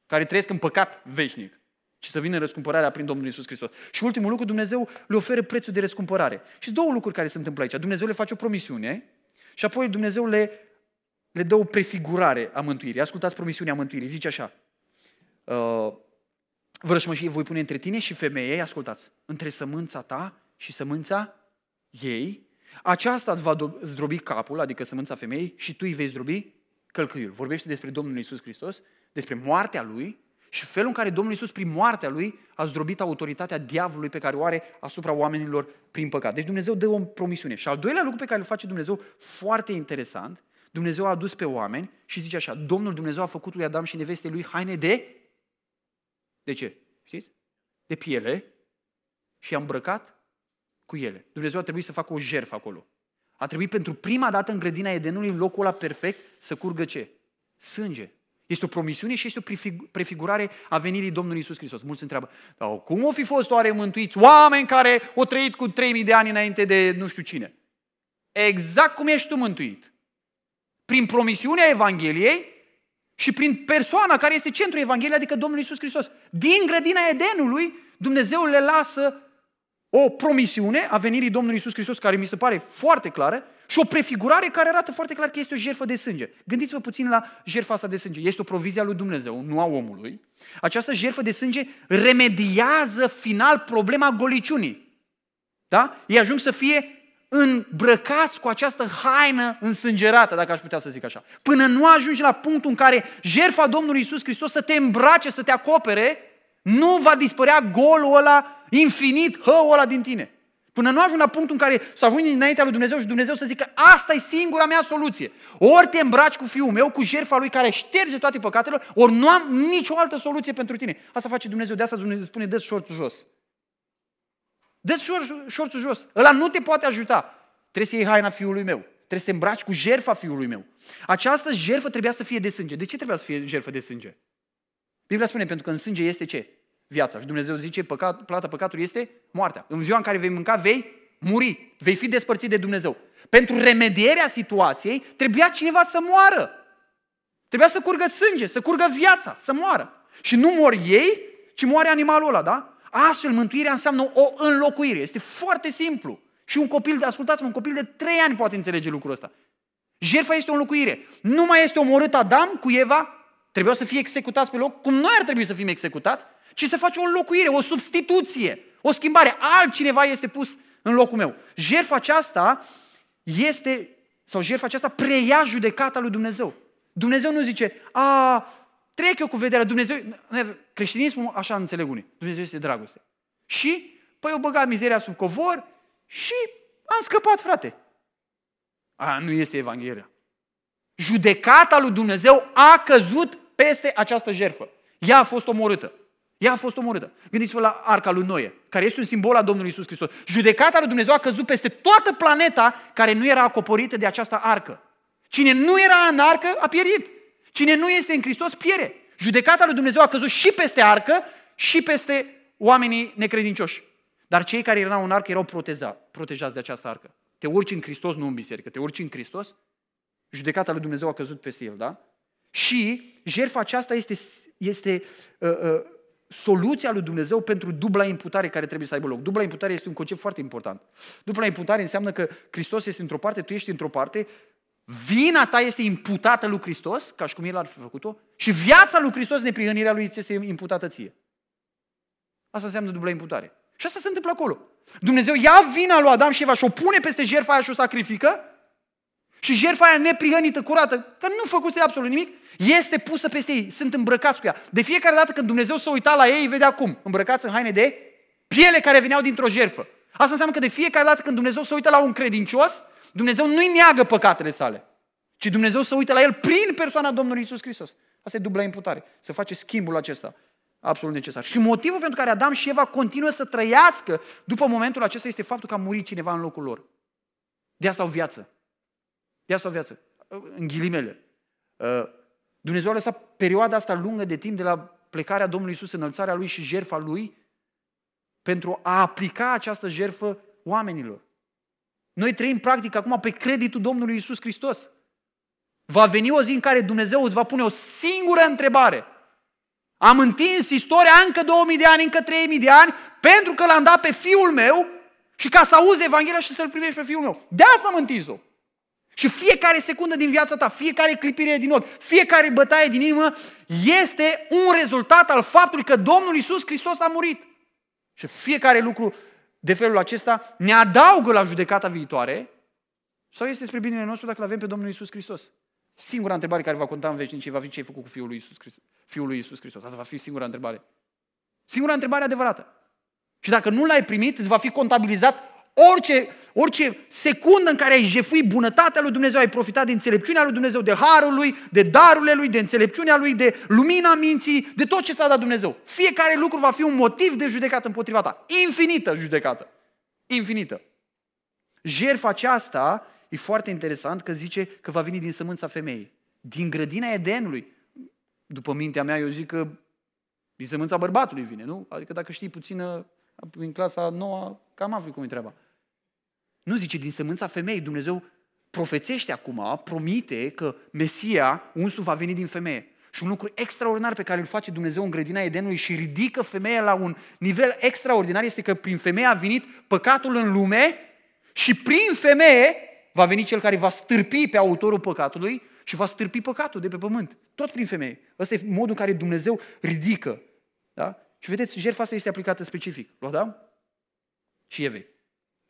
care trăiesc în păcat veșnic, ci să vină răscumpărarea prin Domnul Isus Hristos. Și ultimul lucru, Dumnezeu le oferă prețul de răscumpărare. Și două lucruri care se întâmplă aici. Dumnezeu le face o promisiune și apoi Dumnezeu le, le dă o prefigurare a mântuirii. Ascultați promisiunea mântuirii. Zice așa. Uh, Vrășmășie voi pune între tine și femeie, ascultați, între sămânța ta și sămânța ei. Aceasta îți va do- zdrobi capul, adică sămânța femeii, și tu îi vei zdrobi călcâiul. Vorbește despre Domnul Isus Hristos, despre moartea Lui și felul în care Domnul Isus, prin moartea Lui, a zdrobit autoritatea diavolului pe care o are asupra oamenilor prin păcat. Deci Dumnezeu dă o promisiune. Și al doilea lucru pe care îl face Dumnezeu, foarte interesant, Dumnezeu a adus pe oameni și zice așa, Domnul Dumnezeu a făcut lui Adam și neveste lui haine de... De ce? Știți? De piele și i-a îmbrăcat cu ele. Dumnezeu a trebuit să facă o jertfă acolo. A trebuit pentru prima dată în grădina Edenului, în locul ăla perfect, să curgă ce? Sânge. Este o promisiune și este o prefigurare a venirii Domnului Isus Hristos. Mulți întreabă, dar cum o fi fost oare mântuiți oameni care au trăit cu 3000 de ani înainte de nu știu cine? Exact cum ești tu mântuit. Prin promisiunea Evangheliei și prin persoana care este centrul Evangheliei, adică Domnul Isus Hristos. Din grădina Edenului, Dumnezeu le lasă o promisiune a venirii Domnului Isus Hristos, care mi se pare foarte clară, și o prefigurare care arată foarte clar că este o jertfă de sânge. Gândiți-vă puțin la jertfa asta de sânge. Este o provizie a lui Dumnezeu, nu a omului. Această jertfă de sânge remediază final problema goliciunii. Da? Ei ajung să fie îmbrăcați cu această haină însângerată, dacă aș putea să zic așa. Până nu ajungi la punctul în care jertfa Domnului Isus Hristos să te îmbrace, să te acopere, nu va dispărea golul ăla infinit, hăul ăla din tine. Până nu ajung la punctul în care să ajungi înaintea lui Dumnezeu și Dumnezeu să zică asta e singura mea soluție. Ori te îmbraci cu fiul meu, cu jertfa lui care șterge toate păcatele, ori nu am nicio altă soluție pentru tine. Asta face Dumnezeu, de asta Dumnezeu spune, dă șorțul jos. Dă șorțul jos. Ăla nu te poate ajuta. Trebuie să iei haina fiului meu. Trebuie să te îmbraci cu jertfa fiului meu. Această jertfă trebuia să fie de sânge. De ce trebuia să fie jertfă de sânge? Biblia spune, pentru că în sânge este ce? Viața. Și Dumnezeu zice, păcat, plata păcatului este moartea. În ziua în care vei mânca, vei muri. Vei fi despărțit de Dumnezeu. Pentru remedierea situației, trebuia cineva să moară. Trebuia să curgă sânge, să curgă viața, să moară. Și nu mor ei, ci moare animalul ăla, da? Astfel, mântuirea înseamnă o înlocuire. Este foarte simplu. Și un copil, ascultați-mă, un copil de trei ani poate înțelege lucrul ăsta. Jertfa este o înlocuire. Nu mai este omorât Adam cu Eva, trebuiau să fie executați pe loc, cum noi ar trebui să fim executați, ci se face o înlocuire, o substituție, o schimbare. Altcineva este pus în locul meu. Jertfa aceasta este, sau jertfa aceasta preia judecata lui Dumnezeu. Dumnezeu nu zice, a, trec eu cu vederea, Dumnezeu, creștinismul, așa înțeleg unii, Dumnezeu este dragoste. Și, păi eu băgat mizeria sub covor și am scăpat, frate. A, nu este Evanghelia. Judecata lui Dumnezeu a căzut peste această jertfă. Ea a fost omorâtă. Ea a fost omorâtă. Gândiți-vă la arca lui Noe, care este un simbol al Domnului Isus Hristos. Judecata lui Dumnezeu a căzut peste toată planeta care nu era acoperită de această arcă. Cine nu era în arcă a pierit. Cine nu este în Hristos piere. Judecata lui Dumnezeu a căzut și peste arcă și peste oamenii necredincioși. Dar cei care erau în arcă erau proteza, protejați de această arcă. Te urci în Hristos, nu în biserică. Te urci în Hristos, judecata lui Dumnezeu a căzut peste el, da? Și jertfa aceasta este, este uh, uh, soluția lui Dumnezeu pentru dubla imputare care trebuie să aibă loc. Dubla imputare este un concept foarte important. Dubla imputare înseamnă că Hristos este într-o parte, tu ești într-o parte, vina ta este imputată lui Hristos, ca și cum El ar fi făcut-o, și viața lui Hristos, neprihănirea lui este imputată ție. Asta înseamnă dubla imputare. Și asta se întâmplă acolo. Dumnezeu ia vina lui Adam și Eva și o pune peste jertfa aia și o sacrifică Și jertfa aia neprihănită, curată, că nu făcuse absolut nimic, este pusă peste ei, sunt îmbrăcați cu ea. De fiecare dată când Dumnezeu se uita la ei, îi vedea cum? Îmbrăcați în haine de piele care veneau dintr-o jertfă. Asta înseamnă că de fiecare dată când Dumnezeu se uită la un credincios, Dumnezeu nu-i neagă păcatele sale, ci Dumnezeu se uită la el prin persoana Domnului Isus Hristos. Asta e dubla imputare. Se face schimbul acesta. Absolut necesar. Și motivul pentru care Adam și Eva continuă să trăiască după momentul acesta este faptul că a murit cineva în locul lor. De asta au viață. De asta au viață. În ghilimele. Uh, Dumnezeu a lăsat perioada asta lungă de timp de la plecarea Domnului Isus, înălțarea Lui și jertfa Lui, pentru a aplica această jertfă oamenilor. Noi trăim practic acum pe creditul Domnului Isus Hristos. Va veni o zi în care Dumnezeu îți va pune o singură întrebare. Am întins istoria încă 2000 de ani, încă 3000 de ani, pentru că l-am dat pe fiul meu și ca să auzi Evanghelia și să-l privești pe fiul meu. De asta am întins-o. Și fiecare secundă din viața ta, fiecare clipire din ochi, fiecare bătaie din inimă este un rezultat al faptului că Domnul Isus Hristos a murit. Și fiecare lucru de felul acesta ne adaugă la judecata viitoare sau este spre binele nostru dacă îl avem pe Domnul Isus Hristos? Singura întrebare care va conta în veșnicie va fi ce ai făcut cu Fiul lui Isus Hristos. Fiul lui Isus Hristos. Asta va fi singura întrebare. Singura întrebare adevărată. Și dacă nu l-ai primit, îți va fi contabilizat orice, orice secundă în care ai jefuit bunătatea lui Dumnezeu, ai profitat de înțelepciunea lui Dumnezeu, de harul lui, de darurile lui, de înțelepciunea lui, de lumina minții, de tot ce ți-a dat Dumnezeu. Fiecare lucru va fi un motiv de judecată împotriva ta. Infinită judecată. Infinită. Jerfa aceasta e foarte interesant că zice că va veni din sămânța femeii. Din grădina Edenului. După mintea mea, eu zic că din sămânța bărbatului vine, nu? Adică dacă știi puțină, în clasa noua, cam afli cum e treaba. Nu zice din sămânța femeii. Dumnezeu profețește acum, promite că Mesia, unsul, va veni din femeie. Și un lucru extraordinar pe care îl face Dumnezeu în grădina Edenului și ridică femeia la un nivel extraordinar este că prin femeie a venit păcatul în lume și prin femeie va veni cel care va stârpi pe autorul păcatului și va stârpi păcatul de pe pământ. Tot prin femeie. Ăsta e modul în care Dumnezeu ridică. Da? Și vedeți, jertfa asta este aplicată specific. Lu Adam și Evei.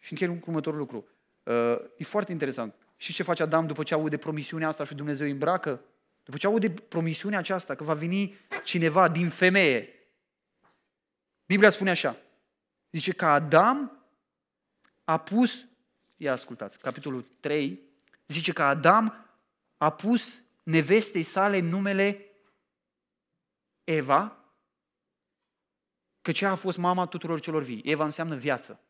Și închei cu următorul lucru. Uh, e foarte interesant. Și ce face Adam după ce aude promisiunea asta și Dumnezeu îi îmbracă? După ce aude promisiunea aceasta că va veni cineva din femeie. Biblia spune așa. Zice că Adam a pus Ia ascultați, capitolul 3, zice că Adam a pus nevestei sale numele Eva, că cea a fost mama tuturor celor vii. Eva înseamnă viață.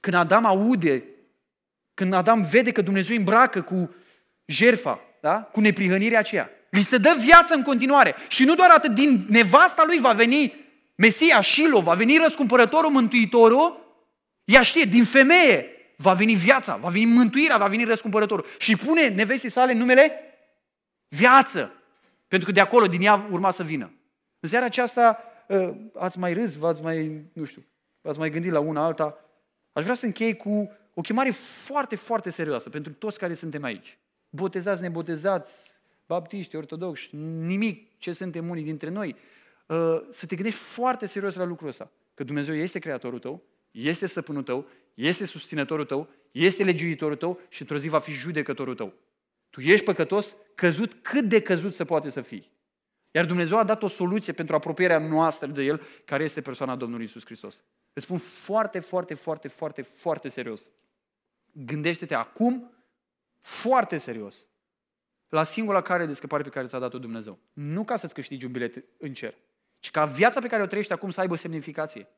Când Adam aude, când Adam vede că Dumnezeu îmbracă cu jerfa, da? cu neprihănirea aceea, li se dă viață în continuare. Și nu doar atât, din nevasta lui va veni Mesia, Shiloh, va veni răscumpărătorul, mântuitorul, ea știe, din femeie, va veni viața, va veni mântuirea, va veni răscumpărătorul. Și pune nevestii sale numele viață. Pentru că de acolo, din ea, urma să vină. În seara aceasta ă, ați mai râs, v-ați mai, nu știu, v-ați mai gândit la una alta. Aș vrea să închei cu o chemare foarte, foarte serioasă pentru toți care suntem aici. Botezați, nebotezați, baptiști, ortodoxi, nimic ce suntem unii dintre noi. Ă, să te gândești foarte serios la lucrul ăsta. Că Dumnezeu este creatorul tău, este stăpânul tău, este susținătorul tău, este legiuitorul tău și într-o zi va fi judecătorul tău. Tu ești păcătos, căzut cât de căzut se poate să fii. Iar Dumnezeu a dat o soluție pentru apropierea noastră de El, care este persoana Domnului Isus Hristos. Îți spun foarte, foarte, foarte, foarte, foarte serios. Gândește-te acum foarte serios la singura care de scăpare pe care ți-a dat-o Dumnezeu. Nu ca să-ți câștigi un bilet în cer, ci ca viața pe care o trăiești acum să aibă semnificație.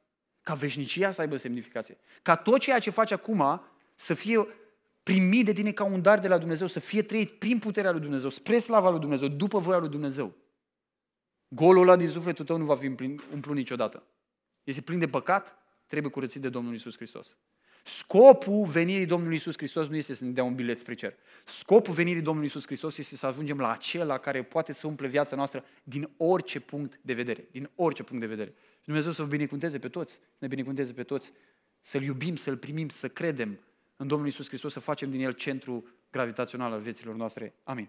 Ca veșnicia să aibă semnificație. Ca tot ceea ce faci acum să fie primit de tine ca un dar de la Dumnezeu, să fie trăit prin puterea lui Dumnezeu, spre slava lui Dumnezeu, după voia lui Dumnezeu. Golul ăla din sufletul tău nu va fi umplut niciodată. Este plin de păcat, trebuie curățit de Domnul Isus Hristos. Scopul venirii Domnului Isus Hristos nu este să ne dea un bilet spre cer. Scopul venirii Domnului Isus Hristos este să ajungem la acela care poate să umple viața noastră din orice punct de vedere. Din orice punct de vedere. Și Dumnezeu să vă binecuvânteze pe toți, să ne binecuvânteze pe toți, să-L iubim, să-L primim, să credem în Domnul Isus Hristos, să facem din El centru gravitațional al vieților noastre. Amin.